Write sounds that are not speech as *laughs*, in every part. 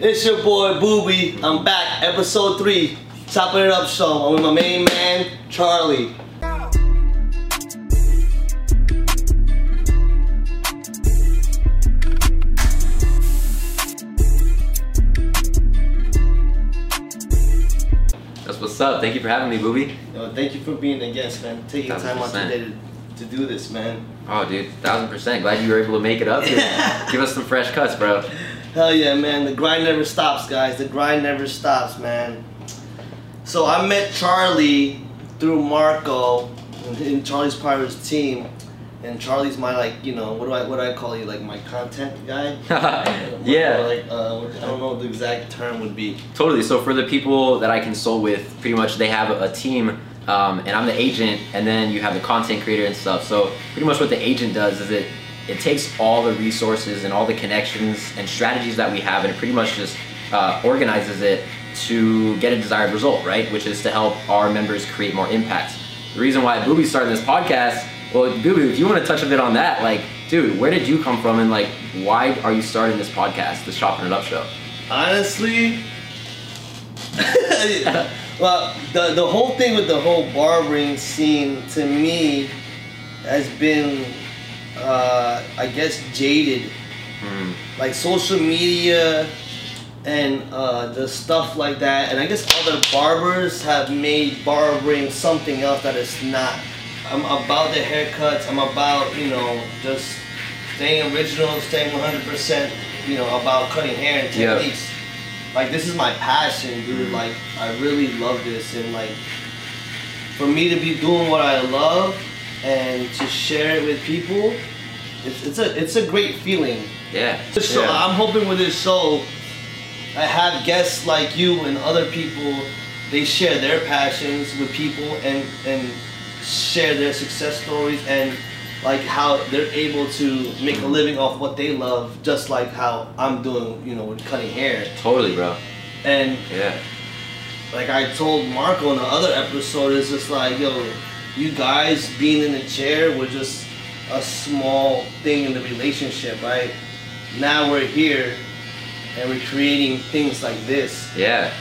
It's your boy Booby. I'm back, episode three, chopping it up show. I'm with my main man, Charlie. That's what's up. Thank you for having me, Booby. Yo, thank you for being a guest, man. Taking time out 100%. today to, to do this, man. Oh, dude, thousand percent. Glad you were able to make it up. Here. *laughs* Give us some fresh cuts, bro. Hell yeah, man. The grind never stops, guys. The grind never stops, man. So I met Charlie through Marco, and- and Charlie's his team. And Charlie's my like, you know, what do I what do I call you? Like my content guy? *laughs* yeah. Like uh, I don't know what the exact term would be. Totally. So for the people that I consult with, pretty much they have a, a team, um, and I'm the agent, and then you have the content creator and stuff. So pretty much what the agent does is it it takes all the resources and all the connections and strategies that we have, and it pretty much just uh, organizes it to get a desired result, right? Which is to help our members create more impact. The reason why Booby started this podcast, well, Booby, if you want to touch a bit on that, like, dude, where did you come from, and like, why are you starting this podcast, the Chopping It Up Show? Honestly, *laughs* well, the the whole thing with the whole barbering scene to me has been, uh, I guess, jaded. Hmm. Like social media and uh, the stuff like that, and I guess other barbers have made barbering something else that is not. I'm about the haircuts. I'm about you know just staying original, staying 100%. You know about cutting hair and techniques. Like this is my passion, dude. Like I really love this, and like for me to be doing what I love and to share it with people, it's, it's a it's a great feeling. Yeah. Show, Yeah. I'm hoping with this show, I have guests like you and other people. They share their passions with people and and share their success stories and like how they're able to make a living off what they love, just like how I'm doing, you know, with cutting hair. Totally, bro. And Yeah. like I told Marco in the other episode, it's just like, yo, you guys being in the chair was just a small thing in the relationship, right? Now we're here and we're creating things like this. Yeah.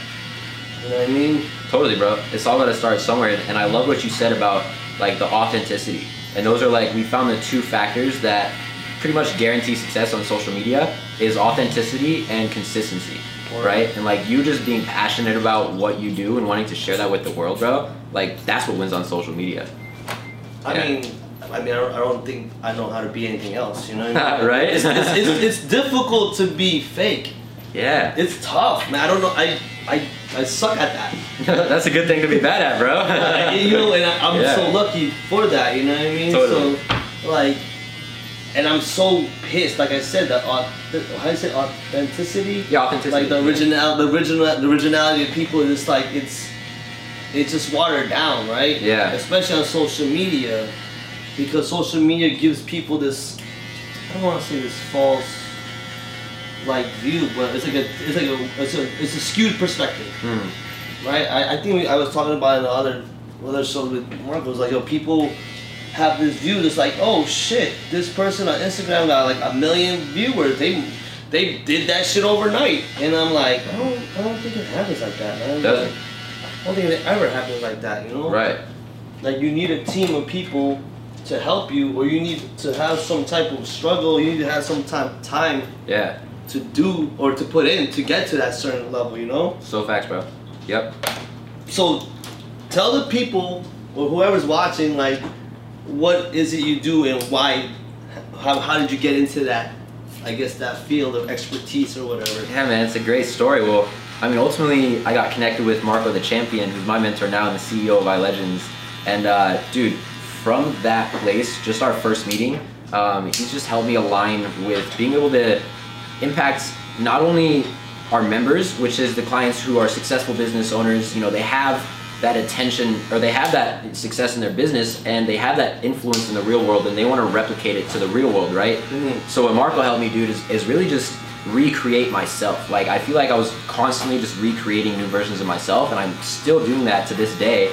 You know what I mean? Totally, bro. It's all gotta start somewhere. And I love what you said about like the authenticity. And those are like we found the two factors that pretty much guarantee success on social media is authenticity and consistency. Right? And like you just being passionate about what you do and wanting to share that with the world, bro. Like that's what wins on social media. I Yeah. mean, I mean, I don't, I don't think I know how to be anything else. You know what I mean? *laughs* Right? It's, it's, it's, it's difficult to be fake. Yeah. It's tough, man. I don't know. I I I suck at that. *laughs* that's a good thing to be bad at, bro. Like, you know, and I, I'm *laughs* Yeah. so lucky for that. You know what I mean? Totally. So, like, and I'm so pissed. Like I said, the, au- how do you say authenticity? Yeah, authenticity. Like the original, the original, the originality of people is like it's it's just watered down, right? Yeah. Especially on social media, because social media gives people this. I don't want to say this false like view, but it's like a it's like a it's a it's a skewed perspective Hmm. right? I, I think we, I was talking about in the other other show with Marco. It was like, yo, people have this view that's like, oh shit, this person on Instagram got like a million viewers. They they did that shit overnight, and I'm like, I don't I don't think it happens like that, man. Doesn't. Like, I don't think it ever happens like that, you know? Right. Like you need a team of people to help you, or you need to have some type of struggle. You need to have some time time Yeah. to do or to put in to get to that certain level, you know? So facts, bro. Yep. So, tell the people or whoever's watching, like, what is it you do and why? How, how did you get into that? I guess that field of expertise or whatever. Yeah, man, it's a great story. Well, I mean, ultimately, I got connected with Marco the Champion, who's my mentor now and the CEO of iLegendz. And, uh, dude, from that place, just our first meeting, um, he's just helped me align with being able to impact not only our members, which is the clients who are successful business owners, you know, they have that attention or they have that success in their business and they have that influence in the real world and they want to replicate it to the real world, right? Mhm. So what Marco helped me do is, is really just recreate myself. Like I feel like I was constantly just recreating new versions of myself and I'm still doing that to this day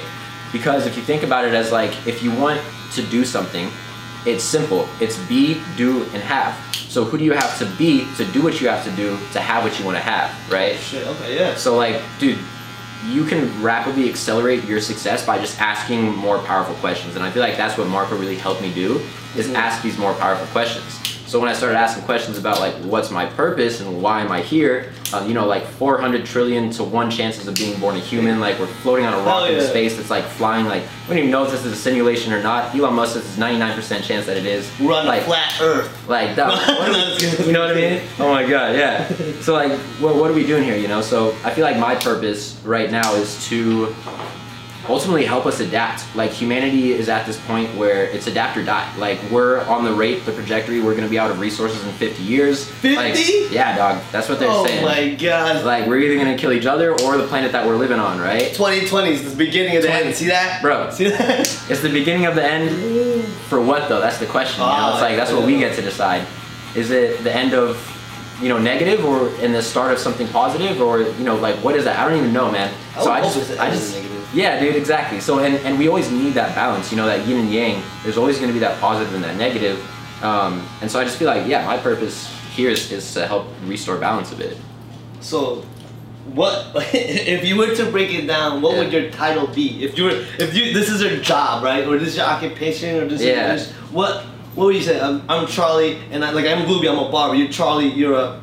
because if you think about it as like if you want to do something it's simple. It's be, do, and have. So who do you have to be to do what you have to do to have what you want to have, right? Shit. Okay. Yeah. So like, dude, you can rapidly accelerate your success by just asking more powerful questions. And I feel like that's what Marco really helped me do is Mhm. ask these more powerful questions. So when I started asking questions about like what's my purpose and why am I here, um, you know, like 400 trillion to one chances of being born a human, like we're floating on a rock Hell in space that's like flying, like we don't even know if this is a simulation or not. Elon Musk says it's 99% chance that it is. We're on like, a flat Earth. like, dog, *laughs* what are No, it's we, *laughs* you know what I mean? Oh my god, yeah. So like, what, what are we doing here? You know? So I feel like my purpose right now is to ultimately help us adapt. Like humanity is at this point where it's adapt or die. Like we're on the rate, the trajectory. We're gonna be out of resources in 50 years. 50? Like, yeah, dog. That's what they're oh saying. Oh my god. Like we're either gonna kill each other or the planet that we're living on, right? 2020 is the beginning of the 20. end. See that? Bro. See that? *laughs* It's the beginning of the end for what though? That's the question. You know? Ah, It's like that's what we get to decide. Is it the end of you know negative or in the start of something positive or you know like what is that? I don't even know, man. I so I just I just negative. yeah, dude, exactly. So and and we always need that balance. You know that yin and yang. There's always going to be that positive and that negative. Um, and so I just feel like yeah, my purpose here is, is to help restore balance a bit. So, what *laughs* if you were to break it down? What would your title be? If you were, if you, this is your job, right, or this is your occupation, or this Yeah. is this, what? What would you say? I'm, I'm Charlie, and I, like I'm Gooby. I'm a barber. You're Charlie. You're a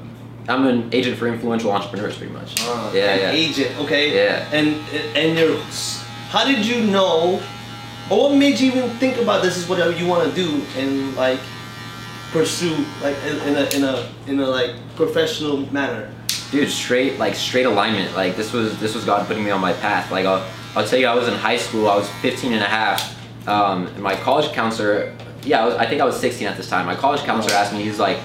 I'm an agent for influential entrepreneurs, pretty much. uh, yeah, an yeah. agent. Okay. Yeah. And and you're. How did you know, or what made you even think about this is what you want to do and like pursue like in in a in a in a like professional manner? dude straight like straight alignment like this was this was god putting me on my path like i'll, I'll tell you i was in high school i was 15 and a half um, and my college counselor yeah I, was, I think i was 16 at this time my college counselor asked me he's like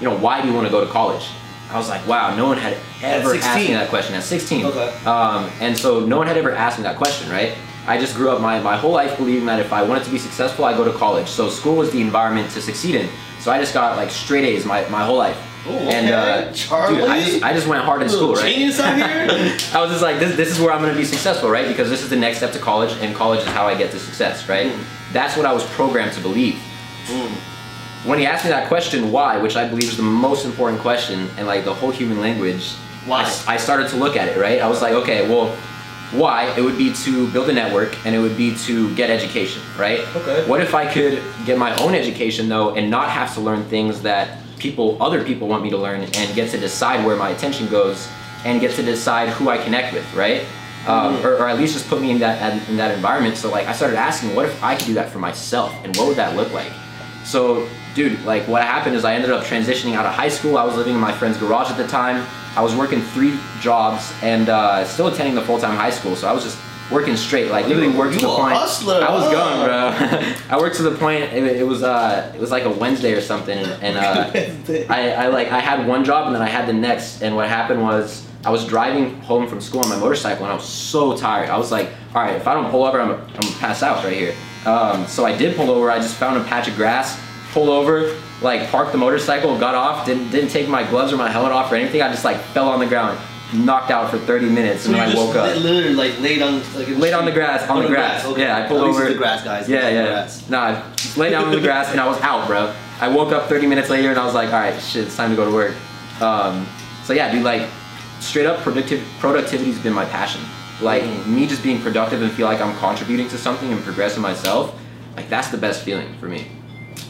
you know why do you want to go to college i was like wow no one had ever asked 16? me that question at 16 Okay. um, and so no one had ever asked me that question right i just grew up my, my whole life believing that if i wanted to be successful i go to college so school was the environment to succeed in so i just got like straight a's my, my whole life Ooh, and okay. uh, Charlie? dude, I just, I just went hard in school, right? Genius out here. *laughs* I was just like, this, this is where I'm gonna be successful, right? Because this is the next step to college, and college is how I get to success, right? Mm. That's what I was programmed to believe. Mm. When he asked me that question, why, which I believe is the most important question in like the whole human language, Why? I started to look at it, right? I was like, okay, well, why? It would be to build a network, and it would be to get education, right? Okay. What if I could get my own education though, and not have to learn things that people, other people want me to learn, and get to decide where my attention goes, and get to decide who I connect with, right? Um, Mhm. or, or at least just put me in that in that environment. So like I started asking, what if I could do that for myself, and what would that look like? So, dude, like what happened is I ended up transitioning out of high school. I was living in my friend's garage at the time. I was working three jobs and uh, still attending the full time high school. So I was just working straight, like literally You- worked to you the a point. hustler, I was going, bro. *laughs* I worked to the point. It, it was uh, it was like a Wednesday or something, and uh, *laughs* I, I like I had one job and then I had the next. And what happened was I was driving home from school on my motorcycle and I was so tired. I was like, all right, if I don't pull over, I'm, I'm gonna pass out right here. Um, so I did pull over. I just found a patch of grass, pulled over, like parked the motorcycle, got off, didn't didn't take my gloves or my helmet off or anything. I just like fell on the ground, knocked out for 30 minutes, So and then I woke up. li- literally like laid on like Laid on the grass, on the grass. okay. Yeah, I pulled At over. the grass, guys. Yeah, yeah. grass. Nah, just lay down on the grass and I was out, bro. I woke up 30 minutes later and I was like, all right, shit, it's time to go to work. Um, so yeah, dude, like straight up productive productivity's been my passion. Like Mm. me just being productive and feel like I'm contributing to something and progressing myself, like that's the best feeling for me.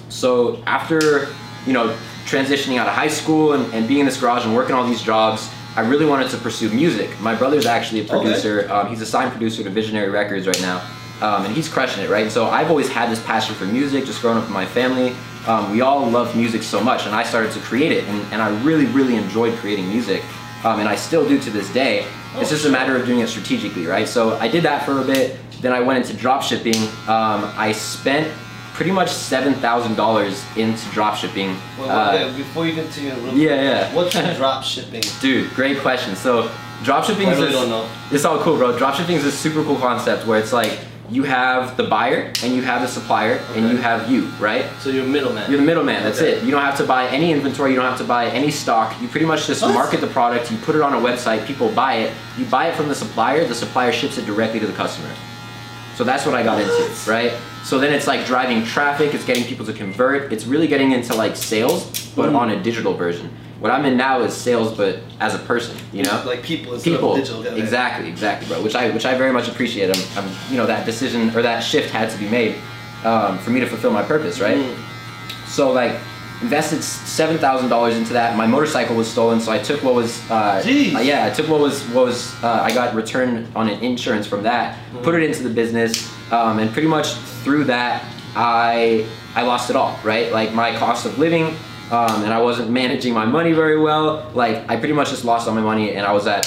So after, you know, transitioning out of high school and, and being in this garage and working all these jobs, I really wanted to pursue music. My brother's actually a Okay. producer. Um, he's a signed producer to Visionary Records right now. Um, and he's crushing it, right? And so I've always had this passion for music, just growing up in my family. Um, we all love music so much, and I started to create it, and, and I really, really enjoyed creating music, um, and I still do to this day. it's Oh, just a matter of doing it strategically, right? So I did that for a bit, then I went into drop shipping. Um, I spent pretty much $7,000 into drop shipping. Well, Uh, okay, before you continue, real quick, yeah, yeah. What's *laughs* drop shipping? Dude, great question. So, dropshipping I is really don't know. It's all cool, bro. Dropshipping is a super cool concept where it's like you have the buyer and you have the supplier and you have you, right? So you're a middleman. You're the middleman. That's Okay. it. You don't have to buy any inventory. You don't have to buy any stock. You pretty much just What? market the product. You put it on a website. People buy it. You buy it from the supplier. The supplier ships it directly to the customer. So that's what I got into, right? So then it's like driving traffic, it's getting people to convert, it's really getting into like sales, but Mhm. on a digital version. What I'm in now is sales, but as a person, you know? Like people instead people of digital. yeah. exactly exactly bro which i which i very much appreciate i'm, I'm you know that decision or that shift had to be made um, for me to fulfill my purpose right Mm. so like invested $7000 into that my motorcycle was stolen so i took what was uh, uh, yeah i took what was what was uh, i got returned on an insurance from that put it into the business um, and pretty much through that i i lost it all right like my cost of living um, and i wasn't managing my money very well like i pretty much just lost all my money and i was at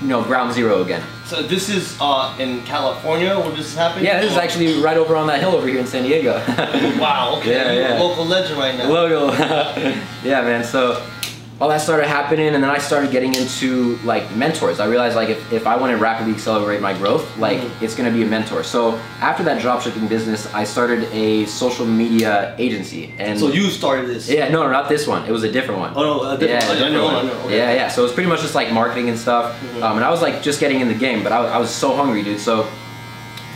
you know ground zero again So this is uh, in California where this is happening? yeah this is actually right over on that hill over here in san diego *laughs* Wow, okay. Yeah, You're a yeah. local legend right now. logo *laughs* yeah man so all that started happening and then i started getting into like mentors i realized like if, if i want to rapidly accelerate my growth like Mhm. it's going to be a mentor so after that dropshipping business i started a social media agency and So you started this? yeah no, no not this one it was a different one Oh no, a different, yeah, I different one. Know. Okay. yeah, yeah. So it was pretty much just like marketing and stuff, Mhm. um, and I was like just getting in the game. But I, I was so hungry, dude. So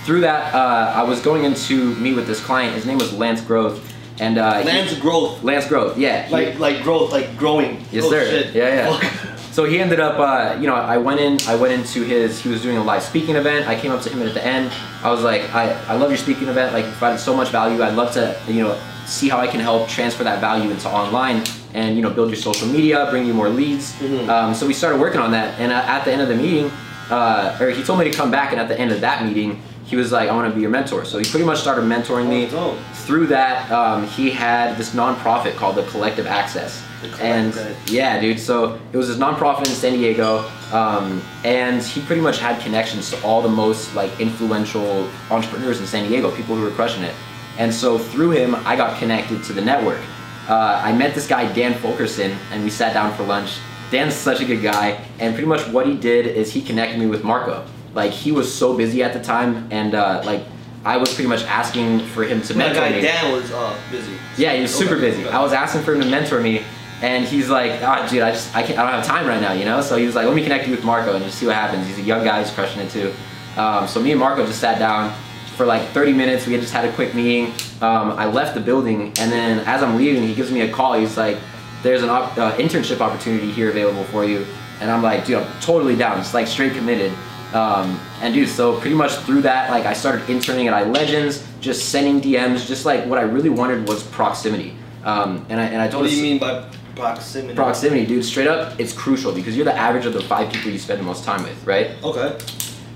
through that, uh, I was going in to meet with this client. His name was Lance Growth, and uh, he- Land's growth. Lance Growth, yeah. he- Like like growth, like growing. Yes, oh, sir. Shit. Yeah, yeah. So he ended up, uh, you know, I went in, I went into his, he was doing a live speaking event. I came up to him at the end. I was like, I, I love your speaking event. Like, you provided so much value. I'd love to, you know, see how I can help transfer that value into online and, you know, build your social media, bring you more leads. Mhm. Um, so we started working on that. And uh, at the end of the meeting, uh, or he told me to come back. And at the end of that meeting, he was like, I want to be your mentor. So he pretty much started mentoring me. Oh. Through that, um, he had this nonprofit called the Collective Access. The and yeah, dude. So it was this nonprofit in San Diego, um, and he pretty much had connections to all the most like influential entrepreneurs in San Diego, people who were crushing it. And so through him, I got connected to the network. Uh, I met this guy Dan Fulkerson, and we sat down for lunch. Dan's such a good guy, and pretty much what he did is he connected me with Marco. Like he was so busy at the time, and uh, like I was pretty much asking for him to That mentor guy me. Dan was uh, busy. Yeah, he was super Okay. busy. I was asking for him to mentor me, and he's like, "Ah, dude, I just I can't, I don't have time right now, you know." So he was like, "Let me connect you with Marco and just see what happens." He's a young guy, he's crushing it too. Um, so me and Marco just sat down for like 30 minutes. We had just had a quick meeting. Um, I left the building, and then as I'm leaving, he gives me a call. He's like, "There's an op- uh, internship opportunity here available for you," and I'm like, "Dude, I'm totally down. It's like straight committed." Um, and dude, so pretty much through that, like I started interning at iLegendz, just sending DMs, just like what I really wanted was proximity. Um, and I and I told What do you mean by proximity? proximity, dude. Straight up, it's crucial because you're the average of the five people you spend the most time with, right? Okay.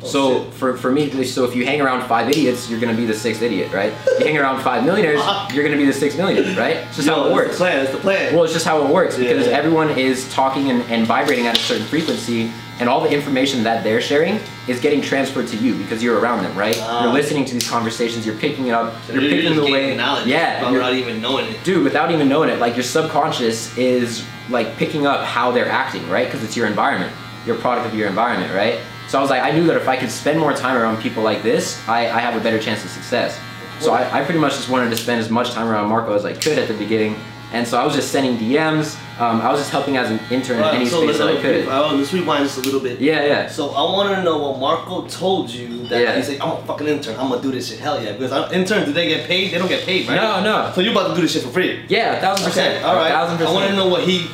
Oh, so shit. for, for me, so if you hang around five idiots, you're gonna be the sixth idiot, right? If you hang around five millionaires, you're gonna be the sixth millionaire, right? It's just Yo, how it works. the plan. That's the plan. Well, it's just how it works Yeah, because yeah. everyone is talking and, and vibrating at a certain frequency, and all the information that they're sharing is getting transferred to you because you're around them, right? Ah. You're listening to these conversations, you're picking it up, So you're picking the way. knowledge Yeah, without you're- not even knowing it. dude without even knowing it like your subconscious is like picking up how they're acting right because it's your environment you're a product of your environment right so i was like i knew that if i could spend more time around people like this i, I have a better chance of success so I, I pretty much just wanted to spend as much time around marco as i could at the beginning and so i was just sending dms um, i was just helping as an intern in Alright, any so space that i could let's rewind just a little bit. yeah yeah So I want to know what Marco told you that Yeah. he's like, I'm a fucking intern. I'm gonna do this shit. Hell yeah, because I'm, interns do they get paid? They don't get paid, right? no no So you about to do this shit for free? yeah a thousand percent Okay, all right. a thousand I percent want to know what he,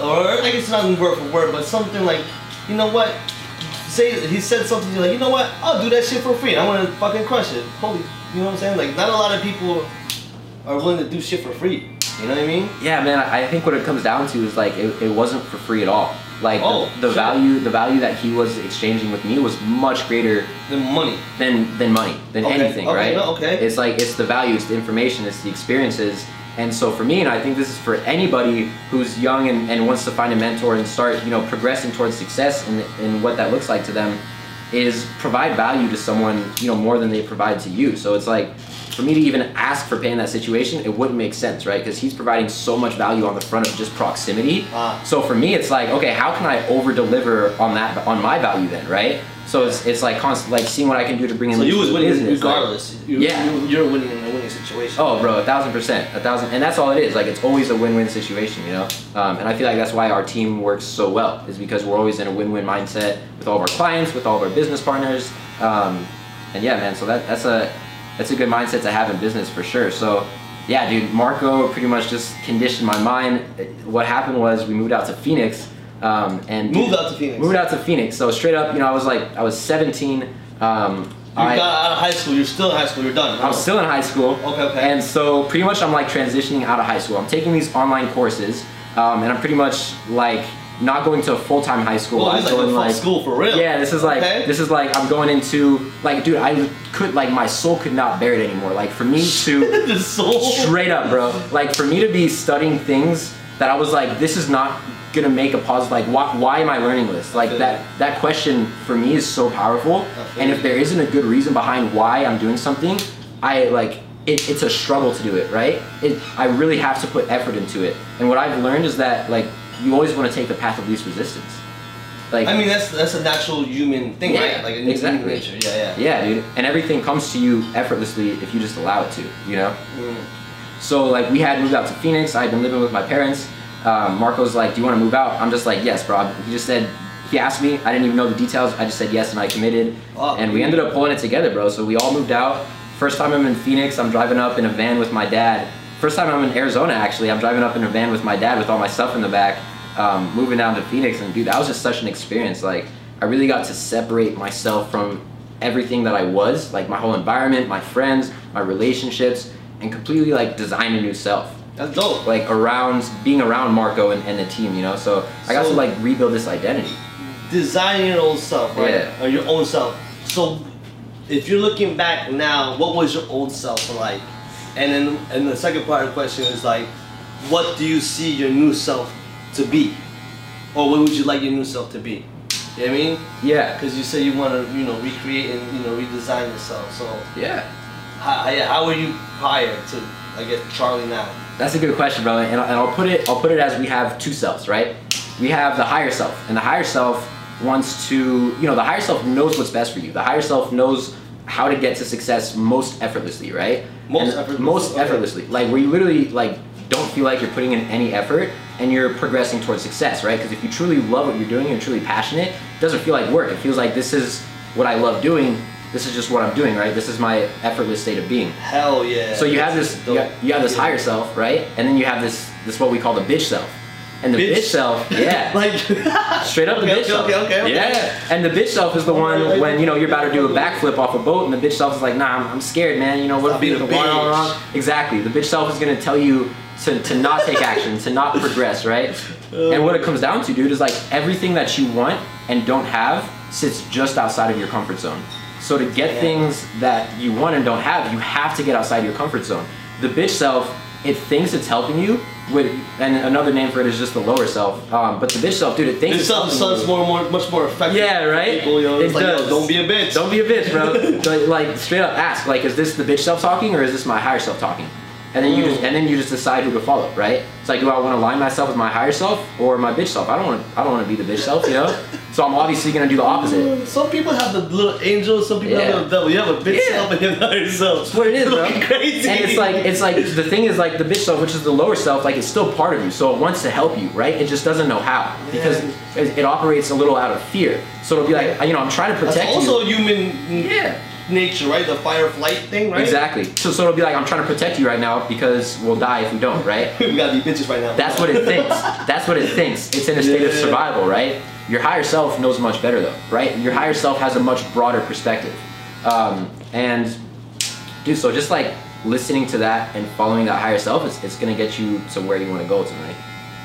or I guess it's not word for word, but something like, you know what? Say he said something you're like, you know what? I'll do that shit for free. I want to fucking crush it. Holy, you know what I'm saying? Like, not a lot of people are willing to do shit for free. You know what I mean? Yeah, man. I think what it comes down to is like it, it wasn't for free at all. Like the- Oh, the, shit. value, the value that he was exchanging with me was much greater than money. than than money, than Okay, anything, okay, right? no, okay. It's like it's the value, it's the information, it's the experiences. And so for me, and I think this is for anybody who's young and, and wants to find a mentor and start, you know, progressing towards success and, and what that looks like to them, is provide value to someone, you know, more than they provide to you. So it's like for me to even ask for pay in that situation, it wouldn't make sense, right? Because he's providing so much value on the front of just proximity. Ah. So for me, it's like, okay, how can I over deliver on that on my value then, right? So it's, it's like constant, like seeing what I can do to bring in So you was winning business, like- regardless. You, Yeah. You, you're winning in a winning situation. Oh, bro, a thousand percent, a thousand, and that's all it is. Like it's always a win-win situation, you know. Um, and I feel like that's why our team works so well, is because we're always in a win-win mindset with all of our clients, with all of our business partners. Um, and yeah, man. So that that's a that's a good mindset to have in business for sure. So yeah, dude, Marco pretty much just conditioned my mind. What happened was we moved out to Phoenix. Um, and moved out to Phoenix. Moved out to Phoenix. So straight up, you know, I was like, I was 17. Um, you I, got out of high school. You're still in high school. You're done. I was still in high school. Okay, okay. And so pretty much I'm like transitioning out of high school. I'm taking these online courses, um, and I'm pretty much like not going to a full-time high school. Well, I'm like going full like school for real. yeah, this is like Okay. this is like I'm going into like dude, I could like my soul could not bear it anymore. Like for me to *laughs* the soul. straight up, bro, like for me to be studying things that I was like, this is not gonna make a positive. Like why, why am I learning this? Like that that question for me is so powerful. And if there isn't a good reason behind why I'm doing something, I like it, it's a struggle to do it, right? It I really have to put effort into it. And what I've learned is that like you always want to take the path of least resistance. Like I mean, that's that's a natural human thing, Yeah, right? Like a exactly. nature. Yeah, yeah. yeah, dude. And everything comes to you effortlessly if you just allow it to, you know? Mm. So like we had moved out to Phoenix. I had been living with my parents. Um, Marco's like, "Do you want to move out?" I'm just like, "Yes, bro." He just said he asked me. I didn't even know the details. I just said yes, and I committed. Oh, and we ended up pulling it together, bro. So we all moved out. First time I'm in Phoenix. I'm driving up in a van with my dad. First time I'm in Arizona, actually. I'm driving up in a van with my dad with all my stuff in the back, um, moving down to Phoenix. And dude, that was just such an experience. Like I really got to separate myself from everything that I was, like my whole environment, my friends, my relationships, and completely like design a new self. That's dope. Like around being around Marco and, and the team, you know. So I got So- to like rebuild this identity. Designing your own self, right? Yeah. Or your own self. So, if you're looking back now, what was your old self like? And then, and the second part of the question is like, what do you see your new self to be, or what would you like your new self to be? You know what I mean? Yeah. Because you say you want to, you know, recreate and you know redesign yourself. So, Yeah. how, yeah, how were you prior to, I guess, Charlie now? That's a good question, brother. And, and I'll put it I'll put it as we have two selves, right? We have the higher self, and the higher self wants to, you know, the higher self knows what's best for you. The higher self knows how to get to success most effortlessly, right? Most And effortlessly, Most effortlessly. Like where you literally like don't feel like you're putting in any effort and you're progressing towards success, right? Because if you truly love what you're doing, you're truly passionate, it doesn't feel like work. It feels like this is what I love doing. This is just what I'm doing, right? This is my effortless state of being. Hell yeah. So you have this, you have, you have this Yeah. higher self, right? And then you have this, this what we call the bitch self. And the Bitch. bitch, self, *laughs* yeah, like straight up the Okay, bitch okay, self. okay, okay, okay. Yeah, and the bitch self is the one when you know you're about to do a backflip off a boat, and the bitch self is like, Nah, I'm, I'm scared, man. You know what if the water all wrong? Exactly. The bitch self is gonna tell you to, to not take action, to not progress, right? And what it comes down to, dude, is like everything that you want and don't have sits just outside of your comfort zone. So to get Yeah. things that you want and don't have, you have to get outside your comfort zone. The bitch self, it thinks it's helping you, with, and another name for it is just the lower self. Um, but the bitch self, dude, it thinks This it's sounds, more, more, much more effective. Yeah, right? People, you know, It like, does. don't be a bitch. Don't be a bitch, bro. *laughs* Like straight up ask, like, is this the bitch self talking or is this my higher self talking? And then you just oh. and then you just decide who to follow, right? It's like, do I want to align myself with my higher self or my bitch self? I don't want to. I don't want to be the bitch self, you know. *laughs* So I'm obviously gonna do the opposite. Some people have the little angel, some people Yeah. have the devil. You have a bitch Yeah. self and you have the higher self. That's what it is, *laughs* bro. Crazy. And it's like it's like the thing is like the bitch self, which is the lower self, like it's still part of you, so it wants to help you, right? It just doesn't know how because it, it operates a little out of fear. So it'll be like, you know, I'm trying to That's protect also you. human Yeah. Nature, right? The fire flight thing, right? Exactly. So, so it'll be like, I'm trying to protect you right now because we'll die if we don't, right? *laughs* we gotta be bitches right now. That's what it thinks. That's what it thinks. It's in a state of survival, right? Your higher self knows much better, though, right? Your higher self has a much broader perspective. Um, and, dude, so just like listening to that and following that higher self, it's, it's gonna get you to where you wanna go tonight.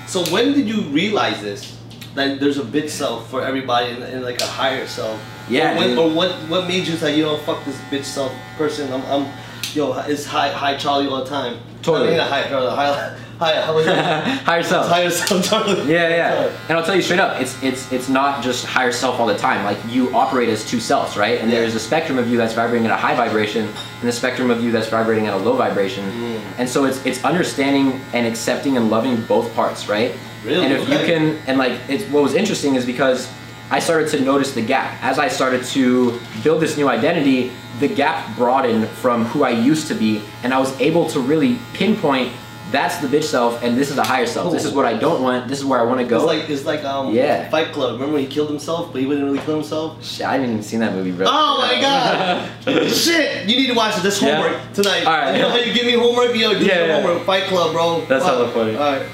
So when did you realize this? That there's a bitch self for everybody and, and like a higher self. Yeah, Or, when, or what what made you say, you know, fuck this bitch self person. I'm, I'm yo, it's high high Charlie all the time. Totally. I mean, high Charlie, high high how was *laughs* higher self. higher self Charlie. Yeah, yeah. And I'll tell you straight up, it's it's it's not just higher self all the time. Like you operate as two selves, right? And Yeah. there's a spectrum of you that's vibrating at a high vibration, and the spectrum of you that's vibrating at a low vibration. Mm. And so it's it's understanding and accepting and loving both parts, right? Really? And if you can, and like it's what was interesting is because I started to notice the gap as I started to build this new identity. The gap broadened from who I used to be, and I was able to really pinpoint that's the bitch self, and this is the higher self. This is what I don't want. This is where I want to go. It's like it's like um Yeah. Fight Club. Remember when he killed himself, but he wouldn't really kill himself? Shit, I haven't even seen that movie, bro. Oh my *laughs* god! Shit! You need to watch it. This Yeah. homework tonight. All right. *laughs* You know how you give me homework? Yo, do Yeah, your yeah. homework. Fight Club, bro. That's Fuck. hella funny. All right.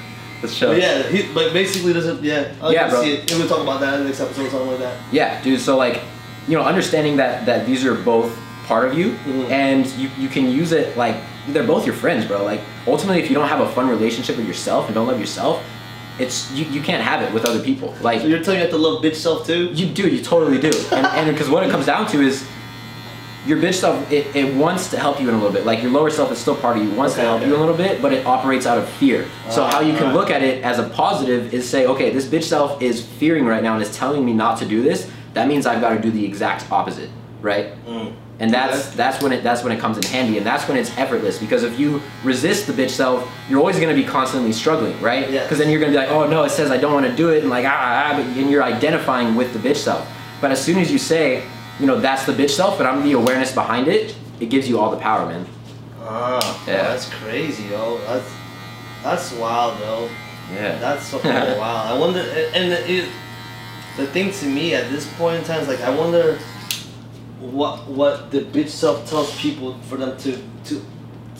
Let's show. But yeah, he, but basically, doesn't yeah. I'll Yeah, bro. See it. And we'll talk about that in the next episode or something like that. Yeah, dude. So like, you know, understanding that that these are both part of you, Mhm. and you you can use it like they're both your friends, bro. Like ultimately, if you don't have a fun relationship with yourself and don't love yourself, it's you, you can't have it with other people. Like So you're telling you have to love bitch self too? you do, you totally do. And and because what it comes down to is. Your bitch self, it, it wants to help you in a little bit. Like your lower self is still part of you, wants Okay, to help okay. you a little bit, but it operates out of fear. So Ah, how you can look at it as a positive is say, okay, this bitch self is fearing right now and is telling me not to do this. That means I've got to do the exact opposite, right? Mm. And that's that's when it that's when it comes in handy, and that's when it's effortless. Because if you resist the bitch self, you're always going to be constantly struggling, right? Yes. Because then you're going to be like, oh no, it says I don't want to do it, and like ah, ah, ah, and you're identifying with the bitch self. But as soon as you say, you know, that's the bitch self, but I'm the awareness behind it, it gives you all the power, man. Ah, Yeah. that's crazy, yo. That's that's wild, yo. Yeah. That's so *laughs* fucking wild. I wonder, and it, the thing to me at this point in time is like, I wonder what what the bitch self tells people for them to to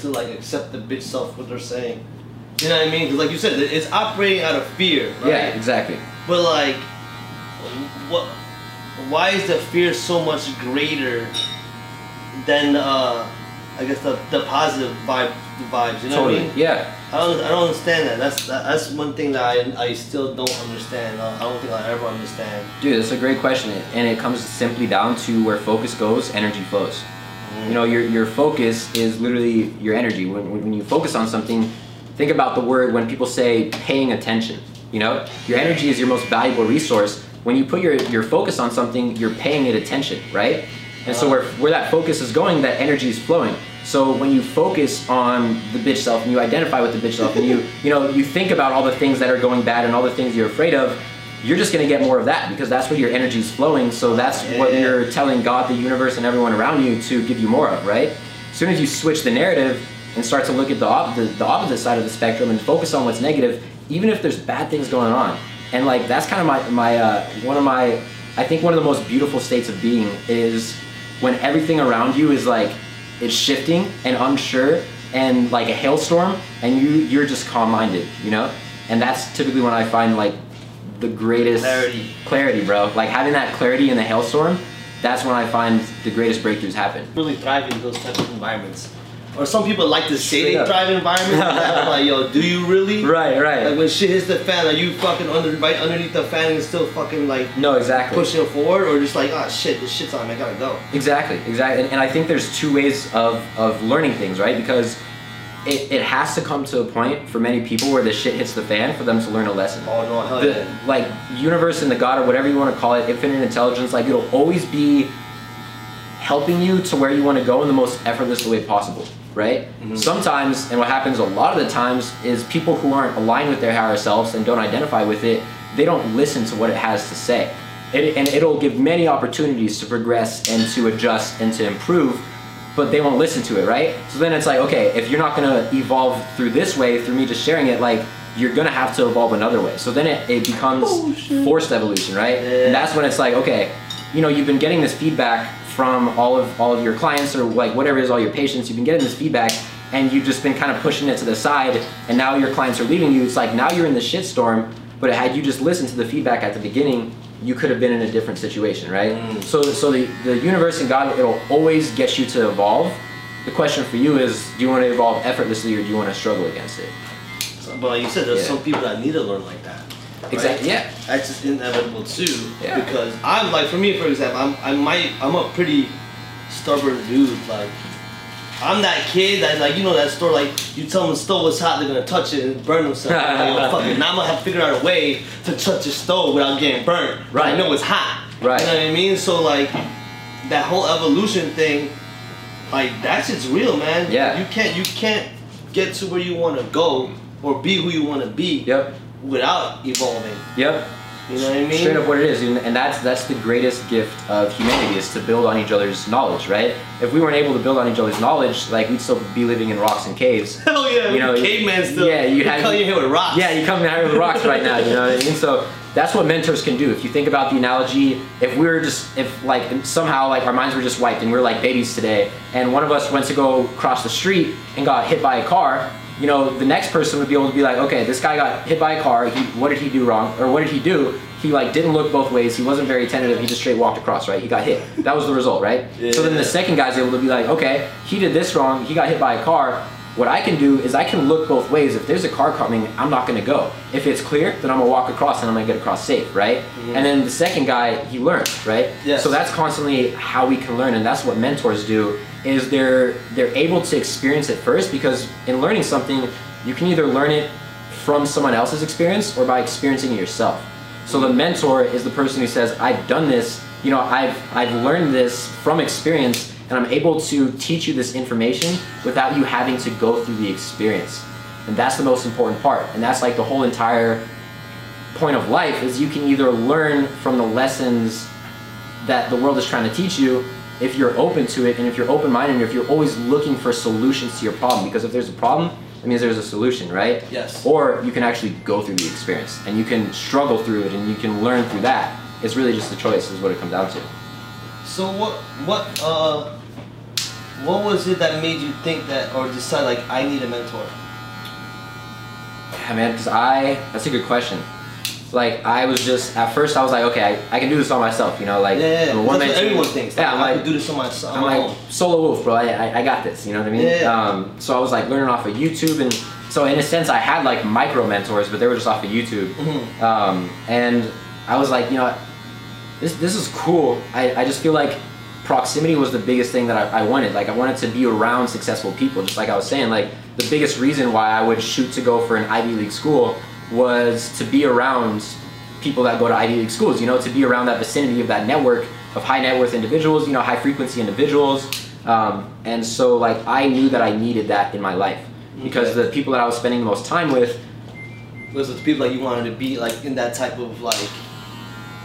to like accept the bitch self what they're saying. You know what I mean? Because like you said, it's operating out of fear, right? Yeah, exactly. But like, what? Why is the fear so much greater than uh, I guess the, the positive vibe vibes? You know what I Totally. mean? Yeah. I don't, I don't understand that. That's that's one thing that I, I still don't understand. I don't think I'll ever understand. Dude, that's a great question, and it comes simply down to where focus goes, energy flows. You know, your, your focus is literally your energy. When, when you focus on something, think about the word when people say paying attention. You know, your energy is your most valuable resource. When you put your, your focus on something, you're paying it attention, right? And so uh-huh. where, where that focus is going, that energy is flowing. So when you focus on the bitch self and you identify with the bitch self and you, *laughs* you know, you think about all the things that are going bad and all the things you're afraid of, you're just gonna get more of that because that's where your energy is flowing. So that's what Yeah. you're telling God, the universe, and everyone around you to give you more of, right? As soon as you switch the narrative and start to look at the, op- the, the opposite side of the spectrum and focus on what's negative, even if there's bad things going on. And like that's kind of my, my uh, one of my, I think one of the most beautiful states of being is when everything around you is like, it's shifting and unsure and like a hailstorm and you, you're just calm-minded, you know? And that's typically when I find like the greatest Clarity. clarity, bro. Like having that clarity in the hailstorm, that's when I find the greatest breakthroughs happen. Really thrive in those types of environments. Or some people like to say Straight they up. thrive in environments. *laughs* I'm like, yo, do you really? Right, right. Like when shit hits the fan, are you fucking under right underneath the fan and still fucking like no, exactly. pushing it forward, or just like, ah, shit, this shit's on, I gotta go. Exactly, exactly. And, and I think there's two ways of, of learning things, right? Because it, it has to come to a point for many people where the shit hits the fan for them to learn a lesson. Oh no, hell the, yeah. like universe and the god or whatever you want to call it infinite intelligence like it'll always be helping you to where you want to go in the most effortless way possible right mm-hmm. sometimes and what happens a lot of the times is people who aren't aligned with their higher selves and don't identify with it they don't listen to what it has to say it, and it'll give many opportunities to progress and to adjust and to improve but they won't listen to it, right? So then it's like, okay, if you're not gonna evolve through this way, through me just sharing it, like you're gonna have to evolve another way. So then it, it becomes Oh, forced evolution, right? Yeah. And that's when it's like, okay, you know, you've been getting this feedback from all of all of your clients or like whatever it is, all your patients, you've been getting this feedback and you've just been kind of pushing it to the side and now your clients are leaving you. It's like now you're in the shitstorm, but had you just listened to the feedback at the beginning, you could have been in a different situation, right? Mm. So so the, the universe and God it'll always get you to evolve. The question for you is do you want to evolve effortlessly or do you want to struggle against it? So- but like you said, there's Yeah. some people that need to learn like that. Right? Exactly. Yeah. That's just inevitable too. Yeah. Because I'm like, for me, for example, I'm I might I'm a pretty stubborn dude. Like, I'm that kid that like you know that store like you tell them the stove is hot, they're gonna touch it and burn themselves. like, yo, fuck it. Now I'm gonna have to figure out a way to touch the stove without getting burnt. But I Right. know it's hot. Right. You know what I mean? So like that whole evolution thing, like that shit's real, man. Yeah. You can't you can't get to where you want to go or be who you want to be Yep. Without evolving. Yep. You know what I mean? Straight up what it is, and that's that's the greatest gift of humanity is to build on each other's knowledge, right? If we weren't able to build on each other's knowledge, like we'd still be living in rocks and caves. *laughs* Hell yeah, You know, caveman still. yeah, you'd you have- come here with rocks. Yeah, you come here with rocks right now, you know what I mean? So that's what mentors can do. If you think about the analogy, if we were just, if like somehow like our minds were just wiped and we are like babies today, and one of us went to go cross the street and got hit by a car, you know, the next person would be able to be like, okay, this guy got hit by a car. He, what did he do wrong, or what did he do? He like didn't look both ways. He wasn't very attentive. He just straight walked across, right? He got hit. That was the result, right? So then the second guy's able to be like, okay, he did this wrong. He got hit by a car. What I can do is I can look both ways. If there's a car coming, I'm not gonna go. If it's clear, then I'm gonna walk across and I'm gonna get across safe, right? Mm-hmm. And then the second guy, he learns, right? Yes. So that's constantly how we can learn, and that's what mentors do. Is they're they're able to experience it first because in learning something, you can either learn it from someone else's experience or by experiencing it yourself. So the mentor is the person who says, "I've done this. You know, I've I've learned this from experience, and I'm able to teach you this information without you having to go through the experience." And that's the most important part. And that's like the whole entire point of life is you can either learn from the lessons that the world is trying to teach you if you're open to it and if you're open-minded and if you're always looking for solutions to your problem because if there's a problem that means there's a solution right Yes. or you can actually go through the experience and you can struggle through it and you can learn through that it's really just a choice is what it comes down to So what what uh what was it that made you think that or decide like I need a mentor? yeah man because i that's a good question like i was just at first i was like okay i, I can do this all myself you know like Yeah, yeah, yeah. That's one-man what everyone thinks. yeah I'm I like, could do this on my, on I'm my like own. solo wolf, bro. I, I, I got this. You know what I mean? Yeah. Um, so I was like learning off of YouTube, and so in a sense, I had like micro mentors, but they were just off of YouTube. Mm-hmm. Um, and I was like, you know, this this is cool. I, I just feel like proximity was the biggest thing that I, I wanted. Like I wanted to be around successful people. Just like I was saying, like the biggest reason why I would shoot to go for an Ivy League school was to be around people that go to Ivy League schools. You know, to be around that vicinity of that network of high net worth individuals. You know, high frequency individuals. Um, and so like I knew that I needed that in my life because Okay. the people that I was spending the most time with Was the people that you wanted to be like in that type of like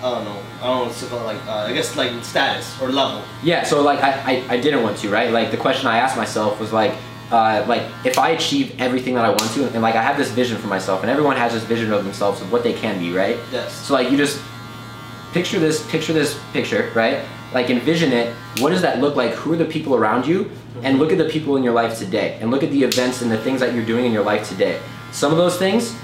I don't know. I don't know what's called like uh, I guess like status or level. Yeah, so like I, I, I didn't want to, right? Like the question I asked myself was like, uh, like if I achieve everything that I want to, and, like I have this vision for myself, and everyone has this vision of themselves of what they can be, right? Yes. So like you just picture this, picture this picture, right? Like envision it. What does that look like? Who are the people around you? And look at the people in your life today, and look at the events and the things that you're doing in your life today. Some of those things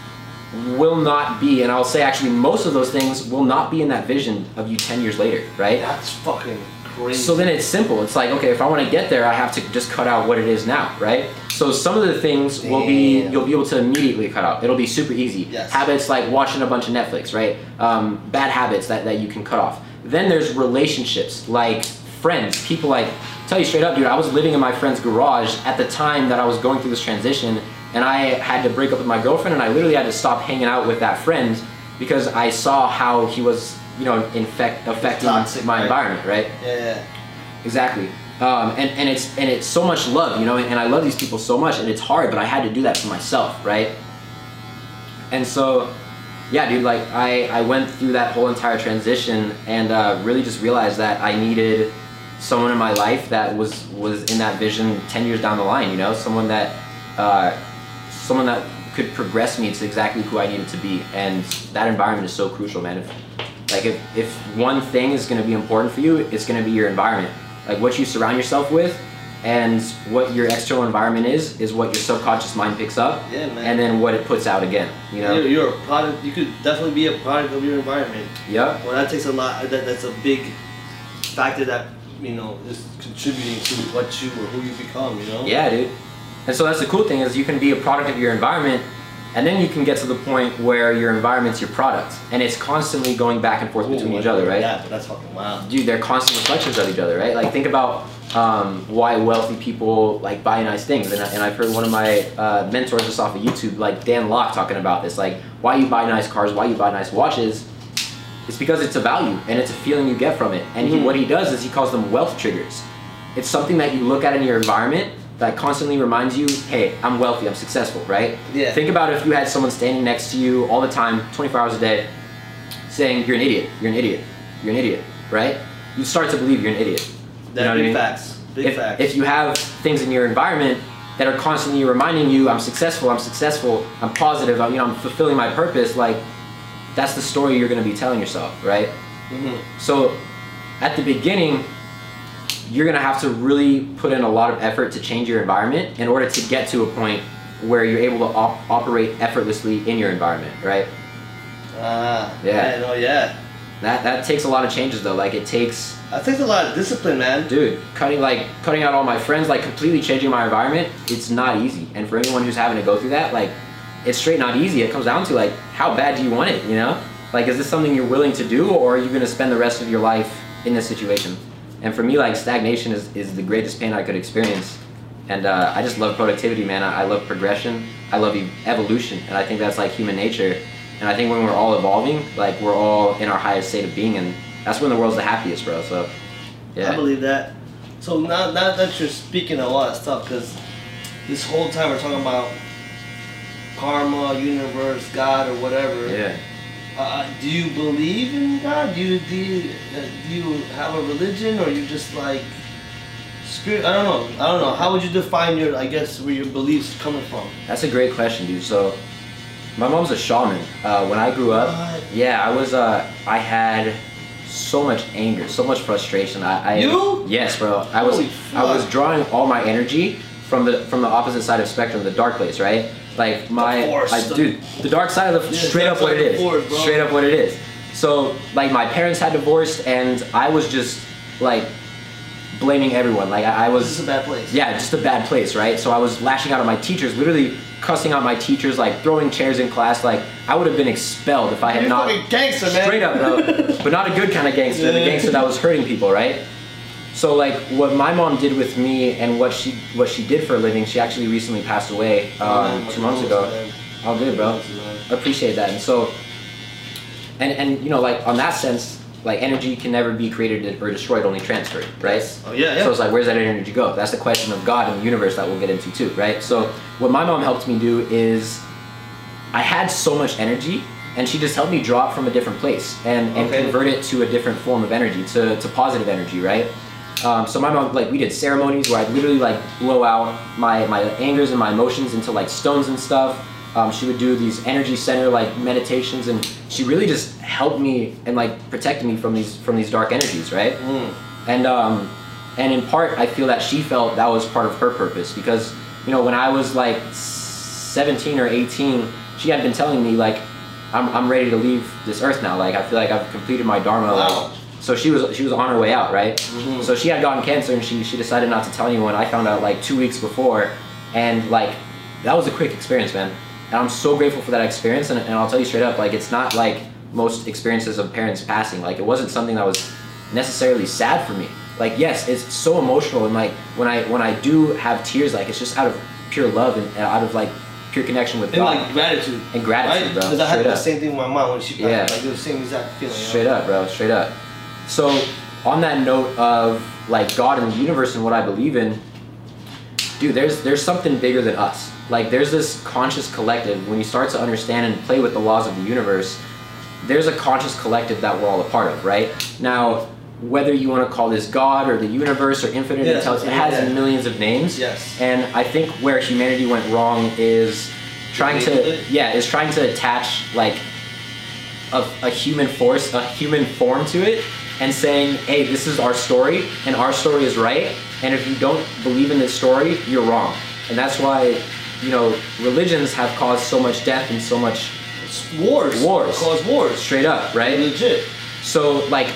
will not be, and I'll say actually most of those things will not be in that vision of you 10 years later, right? That's fucking crazy. So then it's simple. It's like, okay, if I want to get there, I have to just cut out what it is now, right? So some of the things will be you'll be able to immediately cut out. It'll be super easy. Yes. Habits like watching a bunch of Netflix, right? Um, bad habits that, that you can cut off. Then there's relationships like friends, people like tell you straight up, dude, I was living in my friend's garage at the time that I was going through this transition and I had to break up with my girlfriend and I literally had to stop hanging out with that friend because I saw how he was, you know, infect affecting Toxic, my right? environment, right? yeah, yeah. Exactly. Um, and, and it's and it's so much love, you know, and I love these people so much, and it's hard, but I had to do that for myself, right? And so, yeah, dude, like I, I went through that whole entire transition and uh, really just realized that I needed someone in my life that was was in that vision 10 years down the line, you know, someone that uh, someone that could progress me to exactly who I needed to be, and that environment is so crucial, man. If, like if, if one thing is going to be important for you, it's going to be your environment. Like what you surround yourself with and what your external environment is, is what your subconscious mind picks up Yeah, man. and then what it puts out again, you know? You're, you're a product. You could definitely be a product of your environment. Yeah. Well, that takes a lot. That, that's a big factor that you know is contributing to what you or who you become. You know. Yeah, dude. And so that's the cool thing is you can be a product of your environment and then you can get to the point where your environment's your product and it's constantly going back and forth Ooh, between each other, right? Yeah, that's fucking wild. dude, they're constant reflections of each other, right? Like think about um, why wealthy people like buy nice things, and, I, and I've heard one of my uh, mentors just off of YouTube, like Dan Lok, talking about this, like why you buy nice cars, why you buy nice watches. It's because it's a value and it's a feeling you get from it. And he, Mhm. what he does is he calls them wealth triggers. It's something that you look at in your environment that constantly reminds you, hey, I'm wealthy, I'm successful, right? Yeah. Think about if you had someone standing next to you all the time, 24 hours a day, saying you're an idiot, you're an idiot, you're an idiot, right? You start to believe you're an idiot. You That know what I big mean? facts. Big if, facts. if you have things in your environment that are constantly reminding you I'm successful, I'm successful, I'm positive, I'm, you know, I'm fulfilling my purpose, like that's the story you're gonna be telling yourself, right? Mhm. So at the beginning, you're gonna have to really put in a lot of effort to change your environment in order to get to a point where you're able to op- operate effortlessly in your environment, right? Ah, Yeah. yeah, no, yeah. That that takes a lot of changes though. Like it takes That takes a lot of discipline, man. dude cutting like cutting out all my friends like completely changing my environment it's not easy and for anyone who's having to go through that like it's straight not easy it comes down to like how bad do you want it you know like is this something you're willing to do or are you to spend the rest of your life in this situation and for me like stagnation is, is the greatest pain i could experience. And uh, i just love productivity man. I, I love progression. I love ev- evolution. And i think that's like human nature. And i think when we're all evolving like we're all in our highest state of being. And that's when the world's the happiest bro. So yeah. I believe that. So now, now that you're speaking a lot of stuff, because this whole time we're talking about karma, universe, God, or whatever. yeah Uh, do you believe in God? Do you do you, uh, do you have a religion, or you just like spirit? I don't know. I don't know. How would you define your? I guess where your beliefs coming from? That's a great question, dude. So, my mom's a shaman. Uh, when I grew up, What? yeah, I was. Uh, I had so much anger, so much frustration. I, I You? Yes, bro. I was. I was drawing all my energy from the from the opposite side of spectrum, the dark place, right? Like my, Force. I, dude, the dark side of the Yeah, straight up what it is. Force, straight up what it is. So, like, my parents had divorced, and I was just like blaming everyone. Like, I, I was. Is a bad place. Yeah, just a bad place, right? So I was lashing out at my teachers, literally cussing out my teachers, like throwing chairs in class. Like I would have been expelled if I had not. You're not. fucking gangster, man. Straight up, bro. *laughs* but not a good kind of gangster. The gangster that was hurting people, right? So like what my mom did with me and what she what she did for a living. She actually recently passed away Oh, um, man, two months ago. man. All good, bro. Appreciate that. And so, and and you know like on that sense, like energy can never be created or destroyed, only transferred, right? Oh yeah, yeah. So it's like, where's that energy go? That's the question of God and the universe that we'll get into too, right? So what my mom helped me do is, I had so much energy, and she just helped me draw it from a different place and, and Okay. convert it to a different form of energy, to, to positive energy, right? Um, so my mom, like, we did ceremonies where I'd literally like blow out my my angers and my emotions into like stones and stuff. Um, she would do these energy center like meditations, and she really just helped me and like protected me from these from these dark energies, right? Mm. and um, and in part, I feel that she felt that was part of her purpose because you know when I was like 17 or 18, she had been telling me like I'm, I'm ready to leave this earth now. Like I feel like I've completed my dharma. Wow. Like, so she was she was on her way out, right? Mhm. So she had gotten cancer and she she decided not to tell anyone. I found out like two weeks before, and like that was a quick experience, man. And I'm so grateful for that experience. And, and I'll tell you straight up, like it's not like most experiences of parents passing. Like it wasn't something that was necessarily sad for me. Like yes, it's so emotional and like when I when I do have tears, like it's just out of pure love and, and out of like pure connection with And God like gratitude. and gratitude, Right? bro. Because I had Straight the up. same thing with my mom when she passed. Yeah. Like it was the same exact feeling. you know? Straight up, bro. Straight up. So, on that note of like God and the universe and what I believe in, dude, there's there's something bigger than us. Like there's this conscious collective. When you start to understand and play with the laws of the universe, there's a conscious collective that we're all a part of, right? Now, whether you want to call this God or the universe or infinite Yeah, intelligence, it has yeah. millions of names. Yes. And I think where humanity went wrong is trying to yeah, is trying to attach like a, a human force, a human form to it, and saying, hey, this is our story, and our story is right, and if you don't believe in this story, you're wrong. And that's why, you know, religions have caused so much death and so much wars. Wars. Cause wars. straight up, right? Legit. So, like,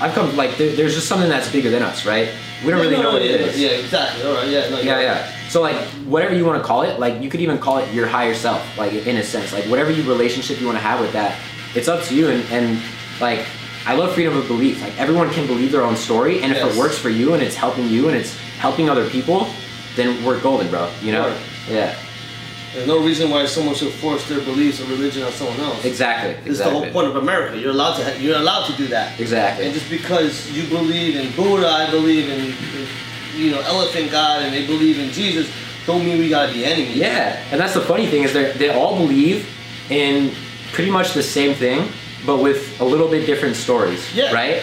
I've come, like, there, there's just something that's bigger than us, right? We don't really No, know what yeah, it is. Yeah, exactly. All right. Yeah. No, Yeah, right. yeah. So like whatever you want to call it, like you could even call it your higher self, like in a sense, like whatever you relationship you want to have with that, it's up to you. And, and like I love freedom of belief. Like everyone can believe their own story, and if it works for you and it's helping you and it's helping other people, then we're golden, bro. You know? Word. Yeah. There's no reason why someone should force their beliefs or religion on someone else. Exactly. This is the whole point of America. You're allowed to. You're allowed to do that. Exactly. And just because you believe in Buddha, I believe in, you know, elephant god, and they believe in Jesus, don't mean we gotta be enemies. Yeah, and that's the funny thing is they they all believe in pretty much the same thing, but with a little bit different stories. Yeah. Right?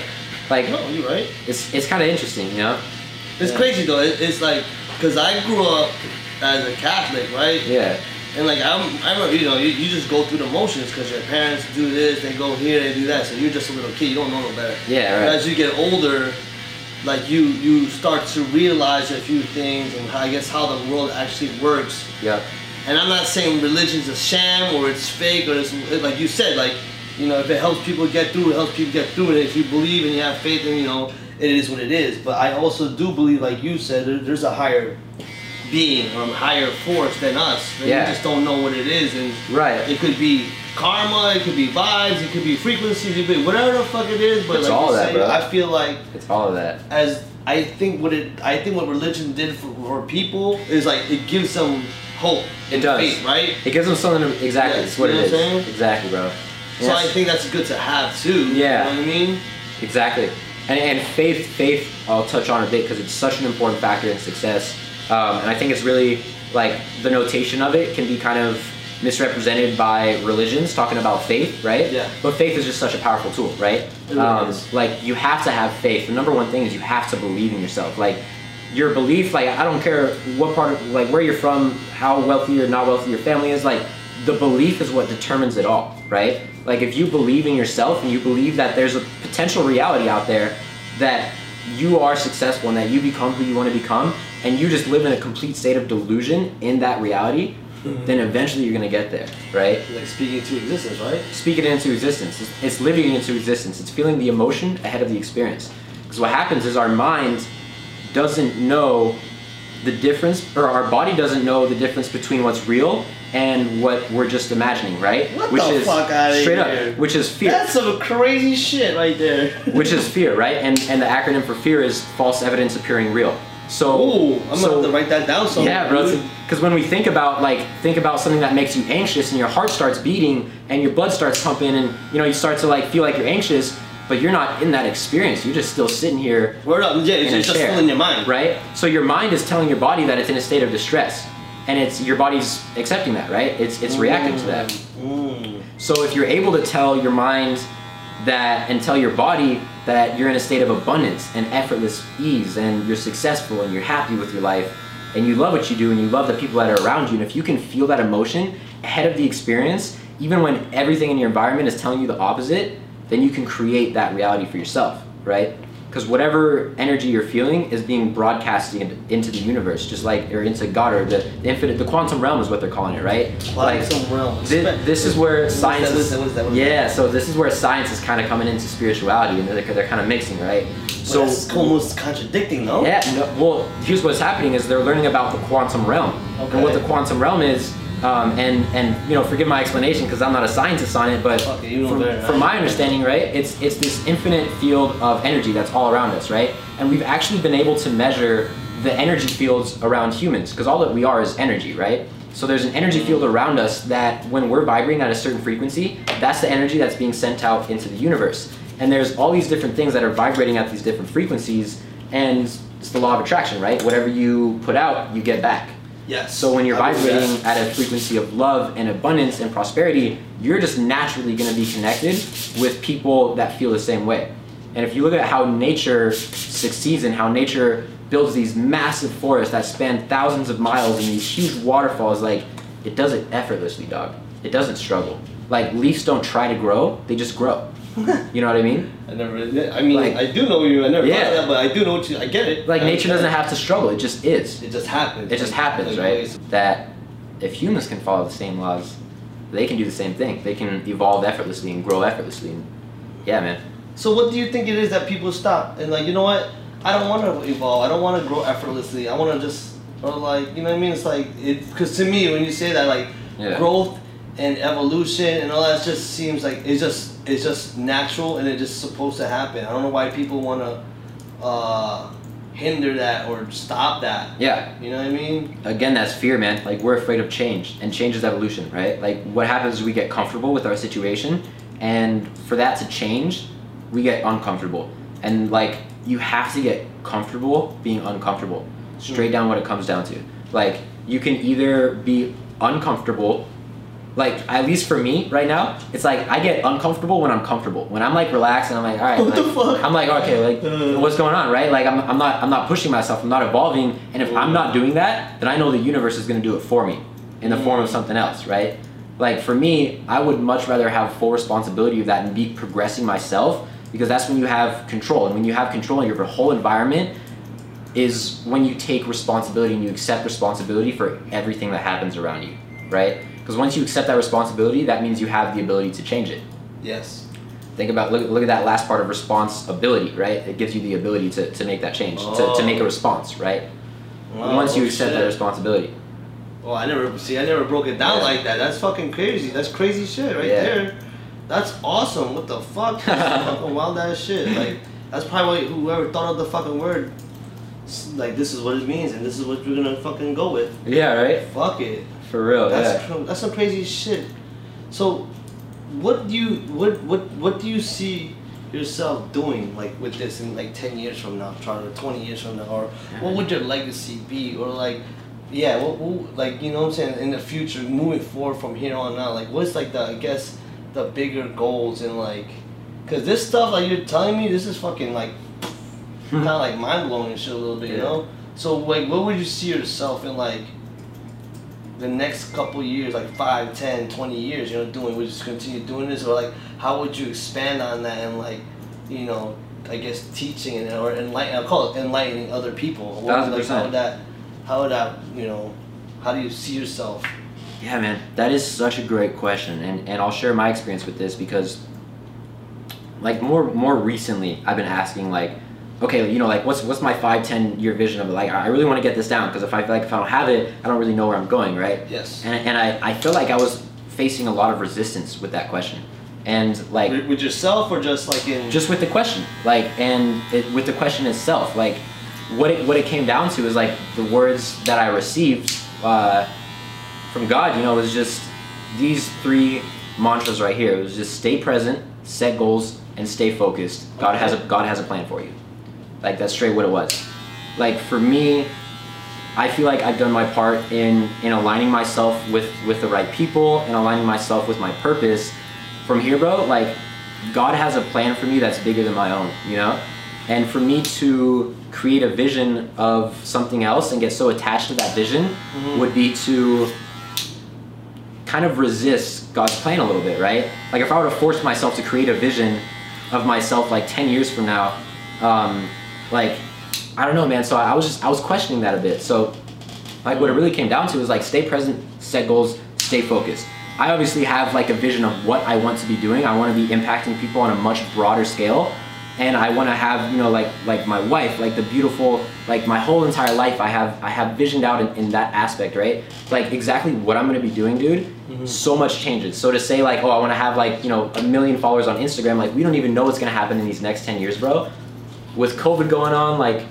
Like No, you're right. it's it's kind of interesting, you know? It's Yeah. crazy though. It, it's like, cause I grew up as a Catholic, right? Yeah. And like I'm, I remember, you know, you, you just go through the motions because your parents do this, they go here, they do that. So you're just a little kid, you don't know no better. Yeah, But right. as you get older, like you you start to realize a few things and how, I guess how the world actually works. Yeah. And I'm not saying religion's a sham or it's fake or it's like you said, like you know, if it helps people get through, it helps people get through And If you believe and you have faith, then you know it is what it is. But I also do believe, like you said, there's a higher being or a higher force than us. And Yeah. We just don't know what it is, and Right. it could be karma, it could be vibes, it could be frequencies, it could be whatever the fuck it is. But It's like all that, say, bro. I feel like It's all of that. as I think what it I think what religion did for, for people is like it gives them hope It and does. faith, right? It gives them something to, exactly. Yes, it's what you know it what I'm saying? Exactly, bro. So I think that's good to have too. Yeah. You know what I mean? Exactly. And, and faith, faith, I'll touch on a bit because it's such an important factor in success. Um, and I think it's really like the notation of it can be kind of misrepresented by religions talking about faith, right? Yeah. But faith is just such a powerful tool, right? Really um. Like you have to have faith. The number one thing is you have to believe in yourself. Like your belief, like I don't care what part of like where you're from, how wealthy or not wealthy your family is, like the belief is what determines it all, right? Like if you believe in yourself and you believe that there's a potential reality out there that you are successful and that you become who you want to become and you just live in a complete state of delusion in that reality, mm-hmm. then eventually you're gonna get there, right? Like speaking into existence, right? Speaking into existence. It's, it's living into existence. It's feeling the emotion ahead of the experience. Because what happens is our mind doesn't know the difference, or our body doesn't know the difference between what's real and what we're just imagining, right? What which the is fuck outta straight here? up, which is fear. That's some crazy shit right there. *laughs* which is fear, right? And and the acronym for fear is false evidence appearing real. So Ooh, I'm so- gonna have to write that down somewhere. yeah, bro. Because when we think about like think about something that makes you anxious and your heart starts beating and your blood starts pumping and you know you start to like feel like you're anxious, but you're not in that experience. You're just still sitting here, Word up, yeah, it's just chair, still in your mind. right? So your mind is telling your body that it's in a state of distress, and it's your body's accepting that, right? It's it's reacting to that. Mm. So if you're able to tell your mind that and tell your body that you're in a state of abundance and effortless ease and you're successful and you're happy with your life and you love what you do and you love the people that are around you and if you can feel that emotion ahead of the experience even when everything in your environment is telling you the opposite then you can create that reality for yourself right because whatever energy you're feeling is being broadcasted into the universe just like or into god or the, the infinite the quantum realm is what they're calling it right Quantum realm. Thi- this is where science is, what's that, what's that, what's yeah so this is where science is kind of coming into spirituality and they're, they're kind of mixing right So almost contradicting, no? yeah no, well here's what's happening is they're learning about the quantum realm and what the quantum realm is um, and and you know forgive my explanation because I'm not a scientist on it but Fuck it, you know from, from my understanding right it's it's this infinite field of energy that's all around us right? And we've actually been able to measure the energy fields around humans because all that we are is energy right? So there's an energy field around us that when we're vibrating at a certain frequency that's the energy that's being sent out into the universe. And there's all these different things that are vibrating at these different frequencies and it's the law of attraction right? Whatever you put out you get back Yes. so when you're vibrating at a frequency of love and abundance and prosperity, you're just naturally going to be connected with people that feel the same way. And if you look at how nature succeeds and how nature builds these massive forests that span thousands of miles and these huge waterfalls, like it does it effortlessly, dog. It doesn't struggle. Like leaves don't try to grow; they just grow. *laughs* you know what I mean? I never. I mean, Like- I do know you. I never Yeah. that, but I do know what you. I get it. Like I nature doesn't have to struggle; it just is. It just happens. It just happens, like right? always. That if humans can follow the same laws, they can do the same thing. They can evolve effortlessly and grow effortlessly. And yeah, man. So what do you think it is that people stop and like you know what? I don't want to evolve. I don't want to grow effortlessly. I want to just or like you know what I mean? It's like it because to me when you say that like Yeah. growth and evolution and all that just seems like it's just it's just natural and it's just supposed to happen. I don't know why people want to uh, hinder that or stop that. Yeah. You know what I mean? Again, that's fear, man. Like we're afraid of change, and change is evolution, right? Like what happens is we get comfortable with our situation, and for that to change, we get uncomfortable. And like you have to get comfortable being uncomfortable. Straight down what it comes down to. Like you can either be uncomfortable like at least for me right now, it's like I get uncomfortable when I'm comfortable. When I'm like relaxed and I'm like, all right, What the fuck? I'm like, okay, like Uh. what's going on, right? Like I'm, I'm not I'm not pushing myself, I'm not evolving, and if I'm not doing that, then I know the universe is gonna do it for me in the form of something else, right? Like for me, I would much rather have full responsibility of that and be progressing myself because that's when you have control. And when you have control your whole environment is when you take responsibility and you accept responsibility for everything that happens around you, right? Because once you accept that responsibility, that means you have the ability to change it. Yes. Think about look, look at that last part of responsibility, right? It gives you the ability to, to make that change, to, to make a Oh. response, right? Wow, once you oh, accept that responsibility. Well, I never see. I never broke it down Yeah. like that. That's fucking crazy. That's crazy shit right Yeah. there. That's awesome. What the fuck? *laughs* Fucking wild ass shit. Like that's probably whoever thought of the fucking word. Like this is what it means, and this is what we're gonna fucking go with. Yeah, right? Fuck it. For real, That's yeah. cr- that's some crazy shit. So, what do you what what what do you see yourself doing like with this in like ten years from now, to twenty years from now, or what would your legacy be, or like, yeah, what, what like you know what I'm saying in the future, moving forward from here on out, like what's like the I guess the bigger goals and like, cause this stuff like you're telling me, this is fucking like *laughs* kind of like mind blowing shit a little bit, you know. So like, what would you see yourself in like? The next couple years, like 5, 10, 20 years, you know, doing, would you just continue doing this? Or like, how would you expand on that and like, you know, I guess teaching and or enlighten, I'll call it enlightening other people. What Thousand like, how percent. would that, how would that, you know, how do you see yourself? Yeah, man, that is such a great question, and and I'll share my experience with this because, like more more recently, I've been asking like, okay, you know, like what's what's my five ten year vision of it? Like I really want to get this down because if I feel like if I don't have it, I don't really know where I'm going, right? Yes. And and I I feel like I was facing a lot of resistance with that question, and like With, yourself or just like in. just with the question like and it, with the question itself like what it what it came down to is like the words that i received uh, from god you know was just these three mantras right here it was just stay present set goals and stay focused god has a god has a plan for you like that's straight what it was like for me i feel like i've done my part in in aligning myself with with the right people and aligning myself with my purpose from here bro like god has a plan for me that's bigger than my own you know and for me to create a vision of something else and get so attached to that vision Mhm. would be to kind of resist God's plan a little bit, right? Like if I were to force myself to create a vision of myself like 10 years from now, um, like I don't know, man. So I was just I was questioning that a bit. So like what it really came down to is like stay present, set goals, stay focused. I obviously have like a vision of what I want to be doing. I want to be impacting people on a much broader scale. And I want to have, you know, like like my wife, like the beautiful, like my whole entire life. I have I have visioned out in, in that aspect, right? Like exactly what I'm gonna be doing, dude. Mm-hmm. So much changes. So to say like, oh, I want to have like you know a million followers on Instagram, like we don't even know what's gonna happen in these next ten years, bro. With COVID going on, like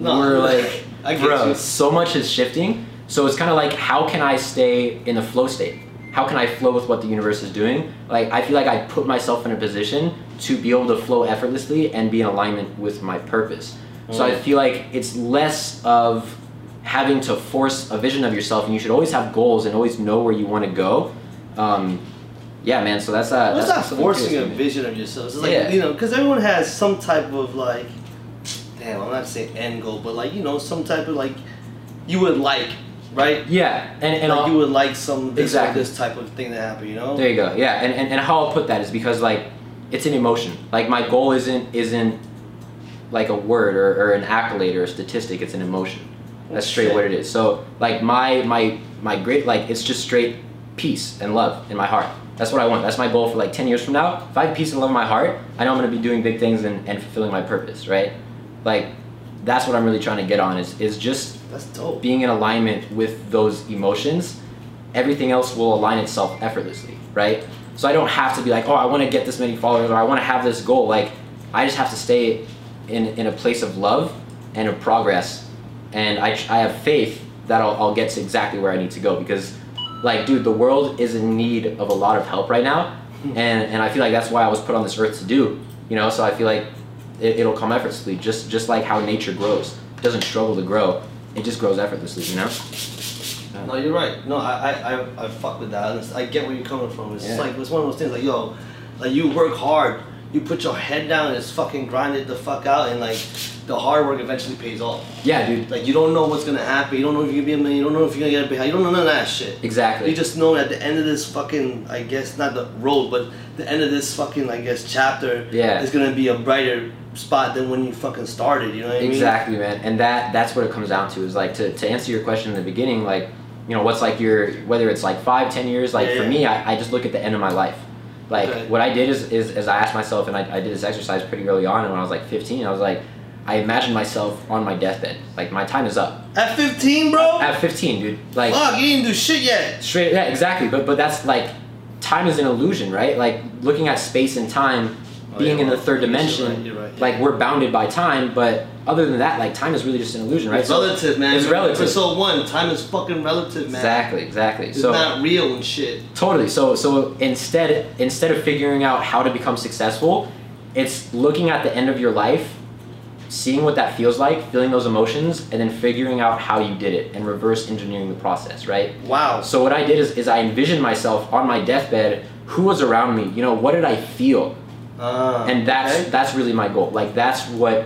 No, we're *laughs* like, I bro, you. so much is shifting. So it's kind of like, how can I stay in the flow state? How can I flow with what the universe is doing? Like, I feel like I put myself in a position to be able to flow effortlessly and be in alignment with my purpose. So I Mm. feel like it's less of having to force a vision of yourself, and you should always have goals and always know where you want to go. Um, yeah, man. So that's uh, Well, it's that's not forcing a vision of yourself. It's like Yeah. you know, because everyone has some type of like, damn, I'm not saying end goal, but like you know, some type of like, you would like, right? Yeah, and and like you would like some this, Exactly. this type of thing to happen. You know? There you go. Yeah, and, and, and how I'll put that is because like it's an emotion. Like my goal isn't isn't like a word or, or an accolade or a statistic. It's an emotion. That's oh, straight what it is. So like my my my great like it's just straight peace and love in my heart. That's what I want. That's my goal for like ten years from now. If I have peace and love in my heart, I know I'm gonna be doing big things and, and fulfilling my purpose, right? Like that's what I'm really trying to get on is is just That's dope. being in alignment with those emotions, everything else will align itself effortlessly, right? So I don't have to be like, oh, I want to get this many followers or I want to have this goal. Like, I just have to stay in, in a place of love and of progress. And I, I have faith that I'll, I'll get to exactly where I need to go because, like, dude, the world is in need of a lot of help right now. Hmm. And, and I feel like that's why I was put on this earth to do, you know? So I feel like it, it'll come effortlessly, just, just like how nature grows. It doesn't struggle to grow, it just grows effortlessly, you know? No, you're right. No, I, I, I, I fuck with that. I get where you're coming from. It's Yeah. like it's one of those things. Like yo, like you work hard, you put your head down and it's fucking grinded the fuck out, and like the hard work eventually pays off. Yeah, dude. Like you don't know what's gonna happen. You don't know if you're gonna be a million. You don't know if you're gonna get a behind. You don't know none of that shit. Exactly. You just know at the end of this fucking, I guess not the road, but the end of this fucking, I guess, chapter Yeah. is gonna be a brighter spot than when you fucking started. You know what I mean? Exactly, man. And that that's what it comes down to is like to, to answer your question in the beginning, like, you know, what's like your whether it's like five, ten years, like Yeah, for yeah. me, I, I just look at the end of my life. Like Okay. what I did is, is is I asked myself and I, I did this exercise pretty early on and when I was like fifteen, I was like I imagined myself on my deathbed. Like my time is up. At 15, bro. At fifteen, dude. Like Fuck, you didn't do shit yet. Straight, yeah, exactly. But but that's like time is an illusion, right? Like looking at space and time, Oh, being yeah, in the third I you're dimension, right, you're right, like we're bounded by time. But other than that, like time is really just an illusion, right? It's So- relative, man. It's relative. Episode one, time is fucking relative, man. Exactly, exactly. It's so not real and shit. totally. So so instead instead of figuring out how to become successful, it's looking at the end of your life, seeing what that feels like, feeling those emotions, and then figuring out how you did it and reverse engineering the process, right? Wow. So what I did is, is I envisioned myself on my deathbed. Who was around me? You know, what did I feel? Uh, And that's okay. that's really my goal. Like that's what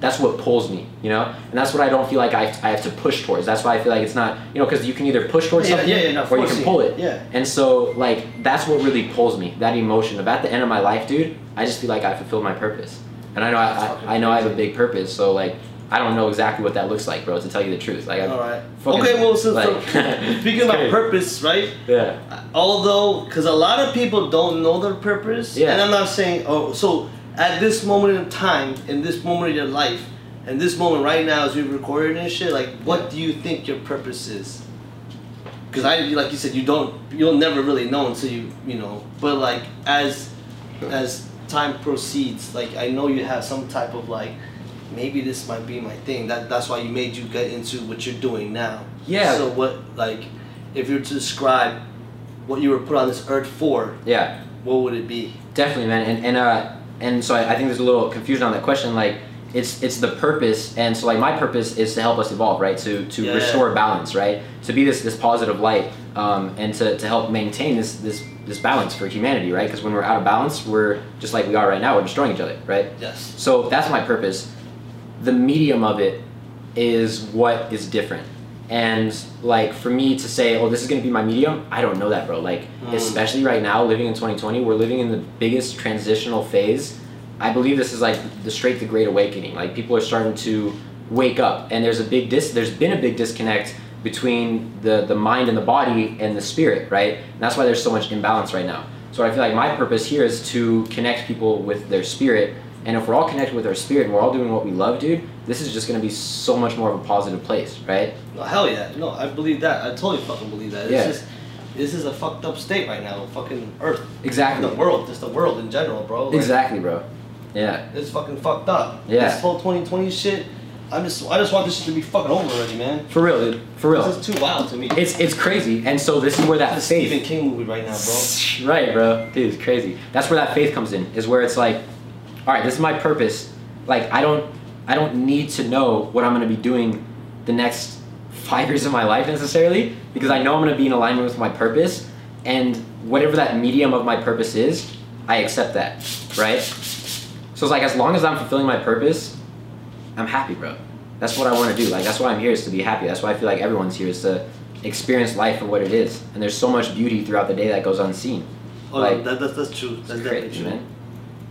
that's what pulls me. You know, and that's what I don't feel like I, I have to push towards. That's why I feel like it's not. You know, because you can either push towards Yeah, something yeah, yeah, no, or you can pull it, it. yeah. And so like that's what really pulls me. That emotion of at the end of my life, dude. I just feel like I fulfilled my purpose. And I know I, I, I know I have a big purpose. So like I don't know exactly what that looks like, bro. To tell you the truth, like I'm All right. fucking, okay, well, so, so *laughs* speaking *laughs* about purpose, right? yeah. Although, because a lot of people don't know their purpose, Yeah. and I'm not saying, oh, so at this moment in time, in this moment of your life, in this moment right now as we've recorded and shit, like, what Yeah. do you think your purpose is? Because I, like you said, you don't, you'll never really know until you, you know. But like as, as time proceeds, like I know you have some type of like, maybe this might be my thing. That that's why you made you get into what you're doing now. Yeah. So what, like, if you were to describe what you were put on this earth for, Yeah. what would it be? Definitely, man, and and uh, and so I, I think there's a little confusion on that question. Like, it's it's the purpose, and so like my purpose is to help us evolve, right? To to Yeah. restore balance, right? To be this this positive light, um, and to, to help maintain this this this balance for humanity, right? Because when we're out of balance, we're just like we are right now. We're destroying each other, right? Yes. So that's my purpose. The medium of it is what is different. And like for me to say, oh, this is gonna be my medium, I don't know that, bro. Like Mm. especially right now, living in 2020, we're living in the biggest transitional phase. I believe this is like the straight the great awakening. Like people are starting to wake up, and there's a big dis. There's been a big disconnect between the the mind and the body and the spirit, right? And that's why there's so much imbalance right now. So I feel like my purpose here is to connect people with their spirit. And if we're all connected with our spirit and we're all doing what we love, dude, this is just gonna be so much more of a positive place, right? No, hell yeah. No, I believe that. I totally fucking believe that. It's Yeah. just, this is a fucked up state right now. Fucking Earth. Exactly. The world. Just the world in general, bro. Like, Exactly, bro. Yeah. It's fucking fucked up. Yeah. This whole 2020 shit. I'm just, I just want this shit to be fucking over already, man. For real, dude. For real. This is too wild to me. It's it's crazy, and so this is where that a Stephen. King movie right now, bro. *laughs* Right, bro. Dude, it's crazy. That's where that faith comes in. Is where it's like, all right, this is my purpose. Like I don't I don't need to know what I'm gonna be doing the next five years of my life necessarily because I know I'm gonna be in alignment with my purpose, and whatever that medium of my purpose is, I accept that, right? So it's like as long as I'm fulfilling my purpose, I'm happy, bro. That's what I want to do. Like that's why I'm here is to be happy. That's why I feel like everyone's here is to experience life for what it is. And there's so much beauty throughout the day that goes unseen. Oh, Like- that, that's, that's true. That's crazy, true. man.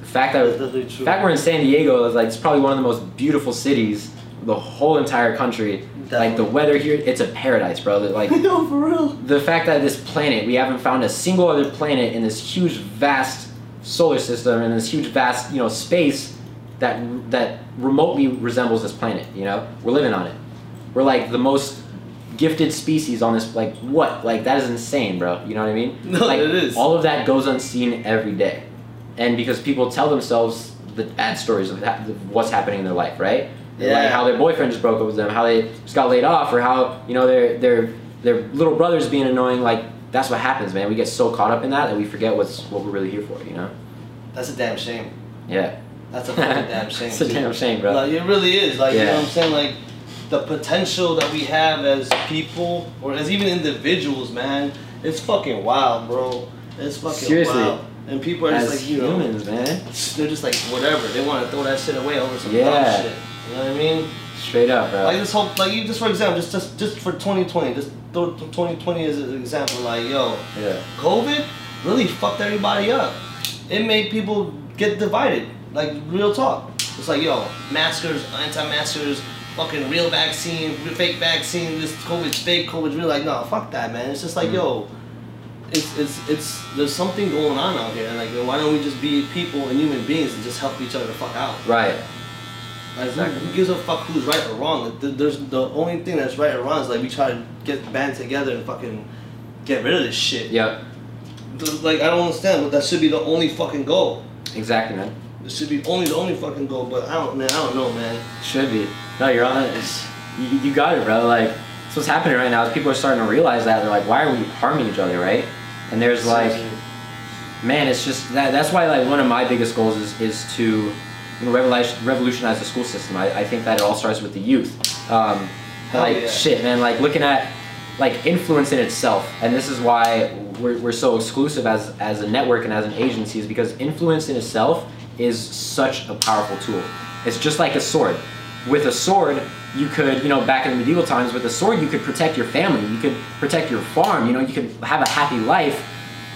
The fact that definitely true. fact we're in San Diego is like it's probably one of the most beautiful cities, the whole entire country. Like the weather here, it's a paradise, bro. Like *laughs* no, for real. the fact that this planet, we haven't found a single other planet in this huge, vast solar system and this huge, vast, you know, space that that remotely resembles this planet. You know, we're living on it. We're like the most gifted species on this. Like what? Like that is insane, bro. You know what I mean? *laughs* No, like, it is. All of that goes unseen every day, and because people tell themselves the bad stories of, ha- of what's happening in their life, right? Yeah. Like how their boyfriend just broke up with them, how they just got laid off, or how you know their their their little brother's being annoying. Like that's what happens, man. We get so caught up in that that we forget what's what we're really here for. You know? That's a damn shame. Yeah. That's a fucking *laughs* damn shame. it's a damn shame, bro. Like, it really is. Like, you know what I'm saying? Like, the potential that we have as people or as even individuals, man, it's fucking wild, bro. It's fucking Seriously. wild. And people are just As like, you know, humans, man. they're just like whatever. They want to throw that shit away over some Yeah. dumb shit. You know what I mean? Straight up, bro. Like this whole, like you just for example, just just just for 2020, just throw 2020 as an example. Like yo, yeah. COVID really fucked everybody up. It made people get divided. Like real talk. It's like yo, maskers, anti-maskers, fucking real vaccine, fake vaccine. This COVID's fake, COVID's real. Like no, fuck that, man. It's just like Mhm. yo. It's, it's, it's, there's something going on out here. and Like, why don't we just be people and human beings and just help each other the fuck out? Right. Like, Exactly. who gives a fuck who's right or wrong? Th- There's the only thing that's right or wrong is like we try to get band together and fucking get rid of this shit. Yep. Th- Like I don't understand, but that should be the only fucking goal. Exactly, man. It should be only the only fucking goal. But I don't, man. I don't know, man. Should be. No, you're on it. You, you got it, bro. Like, that's what's happening right now is people are starting to realize that. They're like, why are we harming each other, right? And there's like, man, it's just that. That's why like one of my biggest goals is is to you know revolutionize, revolutionize the school system. I, I think that it all starts with the youth. Um, like yeah. shit, man. Like looking at like influence in itself, and this is why we're, we're so exclusive as as a network and as an agency, is because influence in itself is such a powerful tool. It's just like a sword. With a sword, you could, you know, back in the medieval times, with a sword, you could protect your family, you could protect your farm, you know, you could have a happy life,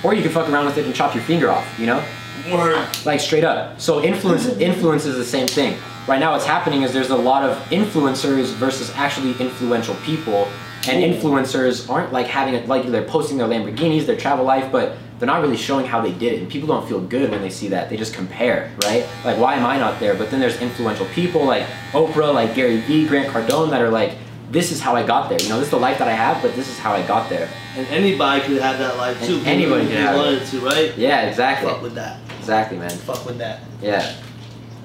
or you could fuck around with it and chop your finger off, you know? Word. like straight up. So influence mm-hmm. influence is the same thing. Right now, what's happening is there's a lot of influencers versus actually influential people, and influencers aren't like having it like they're posting their Lamborghinis, their travel life, but they're not really showing how they did it. And people don't feel good when they see that. They just compare, right? Like, why am I not there? But then there's influential people like Oprah, like Gary Vee, Grant Cardone that are like, this is how I got there. You know, this is the life that I have, but this is how I got there. And anybody could have that life too. And anybody they have it. wanted to, right? Yeah, exactly. Fuck with that. Exactly, man. Fuck with that. Yeah,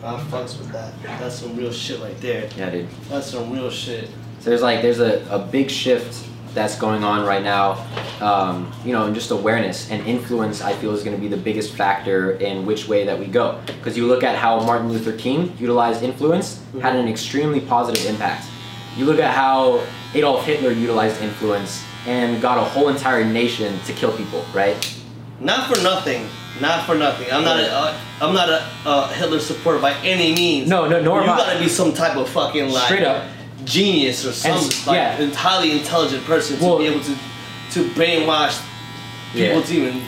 I fucks with that. That's some real shit right there. yeah, dude. That's some real shit. So there's like there's a, a big shift that's going on right now, um, you know, and just awareness and influence. I feel is going to be the biggest factor in which way that we go. Because you look at how Martin Luther King utilized influence, had an extremely positive impact. You look at how Adolf Hitler utilized influence and got a whole entire nation to kill people, right? Not for nothing. Not for nothing. I'm not a, uh, I'm not a uh, Hitler supporter by any means. No, no, nor You I. gotta be some type of fucking like Straight up. Genius or some like yeah. entirely intelligent person to Well- be able to to brainwash people Yeah. to even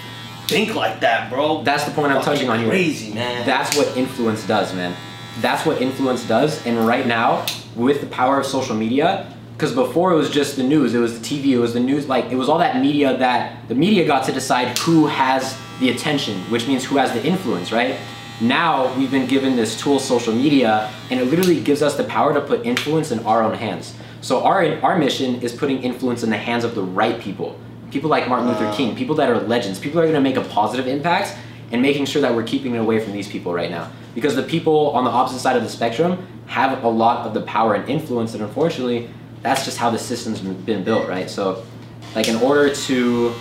think like that, bro. That's the point I'm touching on here. Crazy man. That's what influence does, man. That's what influence does. And right now, with the power of social media, because before it was just the news, it was the TV, it was the news, like it was all that media that the media got to decide who has the attention, which means who has the influence, right? Now we've been given this tool, social media, and it literally gives us the power to put influence in our own hands. So our our mission is putting influence in the hands of the right people. People like Martin Luther King, people that are legends, people that are gonna make a positive impact and making sure that we're keeping it away from these people right now. Because the people on the opposite side of the spectrum have a lot of the power and influence, and unfortunately, that's just how the system's been built, right? So, like, in order to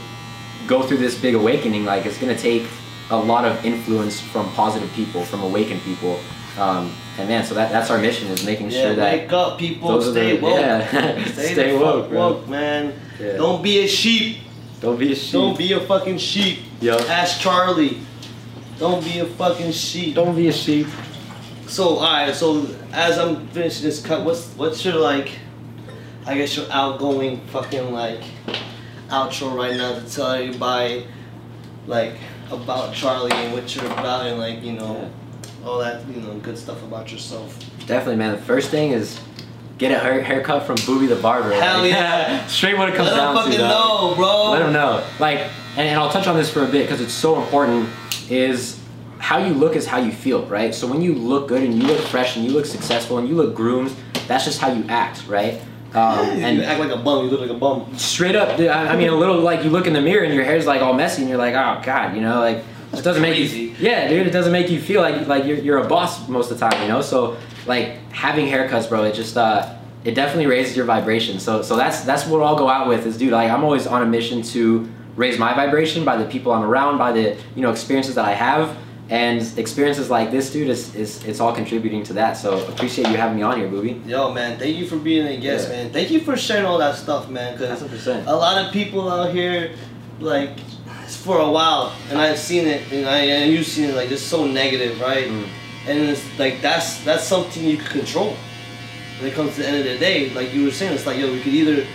go through this big awakening, like, it's gonna take a lot of influence from positive people, from awakened people. Um, and man, so that, that's our mission is making yeah, sure that wake up, people. Stay the- woke. yeah. *laughs* Stay, *laughs* Stay woke, woke, man. Yeah. Don't be a sheep. don't be a sheep. Don't be a fucking sheep. Yo. Ask Charlie. Don't be a fucking sheep. Don't be a sheep. So alright, so as I'm finishing this cut, what's what's your like I guess your outgoing fucking like outro right now to tell everybody by like about Charlie and what you're about and like, you know, all that, you know, good stuff about yourself. Definitely, man. The first thing is get a hair, haircut from Booby the barber. Hell Like, yeah. *laughs* Straight what it comes Let down to. dog. know, bro. Let him know. Like, and, and I'll touch on this for a bit because it's so important. Is how you look is how you feel, right? So when you look good and you look fresh and you look successful and you look groomed, that's just how you act, right? Um, *laughs* you and act like a bum, you look like a bum. straight up, dude, I I mean, a little like you look in the mirror and your hair's like all messy and you're like, oh god, you know, like it doesn't make you, yeah, dude, it doesn't make you feel like like you're, you're a boss most of the time, you know. So like having haircuts, bro, it just uh, it definitely raises your vibration. So so that's that's what I'll go out with is, dude, like I'm always on a mission to raise my vibration by the people I'm around, by the you know experiences that I have. And experiences like this, dude, is, is it's all contributing to that. So appreciate you having me on here, Booby. Yo, man, thank you for being a guest, Yeah. man. Thank you for sharing all that stuff, man. Cause 100%. a lot of people out here, like, for a while, and I've seen it, and I and you've seen it, like, just so negative, right? Mm. And it's like that's that's something you can control. When it comes to the end of the day, like you were saying, it's like yo, we could either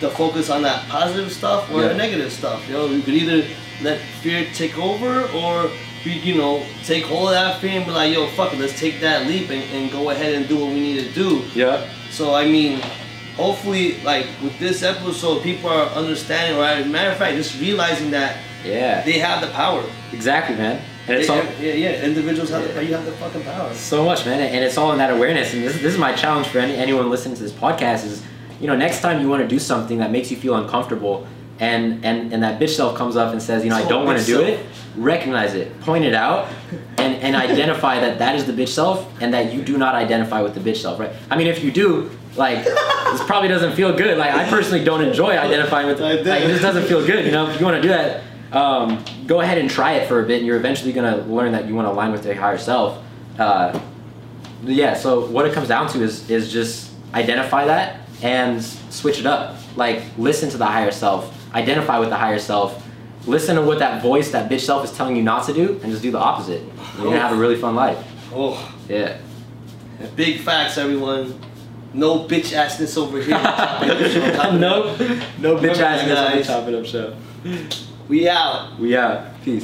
the focus on that positive stuff or Yeah. the negative stuff. Yo, we could either let fear take over or you know, take hold of that fear and be like, yo, fuck it, let's take that leap and, and go ahead and do what we need to do. Yeah. So I mean, hopefully, like with this episode, people are understanding. Right? Matter of fact, just realizing that Yeah. they have the power. Exactly, man. And it's They- all yeah, yeah, individuals have Yeah. the you have the fucking power. so much, man, and it's all in that awareness. And this, this is my challenge for any, anyone listening to this podcast is, you know, next time you want to do something that makes you feel uncomfortable, and and and that bitch self comes up and says, you know, I don't want to do it. Recognize it, point it out, and and identify that that is the bitch self, and that you do not identify with the bitch self, right? I mean, if you do, like, this probably doesn't feel good. Like, I personally don't enjoy identifying with. I did. Like, it just doesn't feel good. You know, if you want to do that, um, go ahead and try it for a bit, and you're eventually gonna learn that you want to align with your higher self. Uh, yeah. So what it comes down to is is just identify that and switch it up. Like listen to the higher self. Identify with the higher self. Listen to what that voice, that bitch self, is telling you not to do, and just do the opposite. You're gonna have a really fun life. Oh, Yeah. big facts, everyone. No bitch assness over here. *laughs* no, no bitch Remember ass that, on the. Chop It Up show. We out. We out. Peace.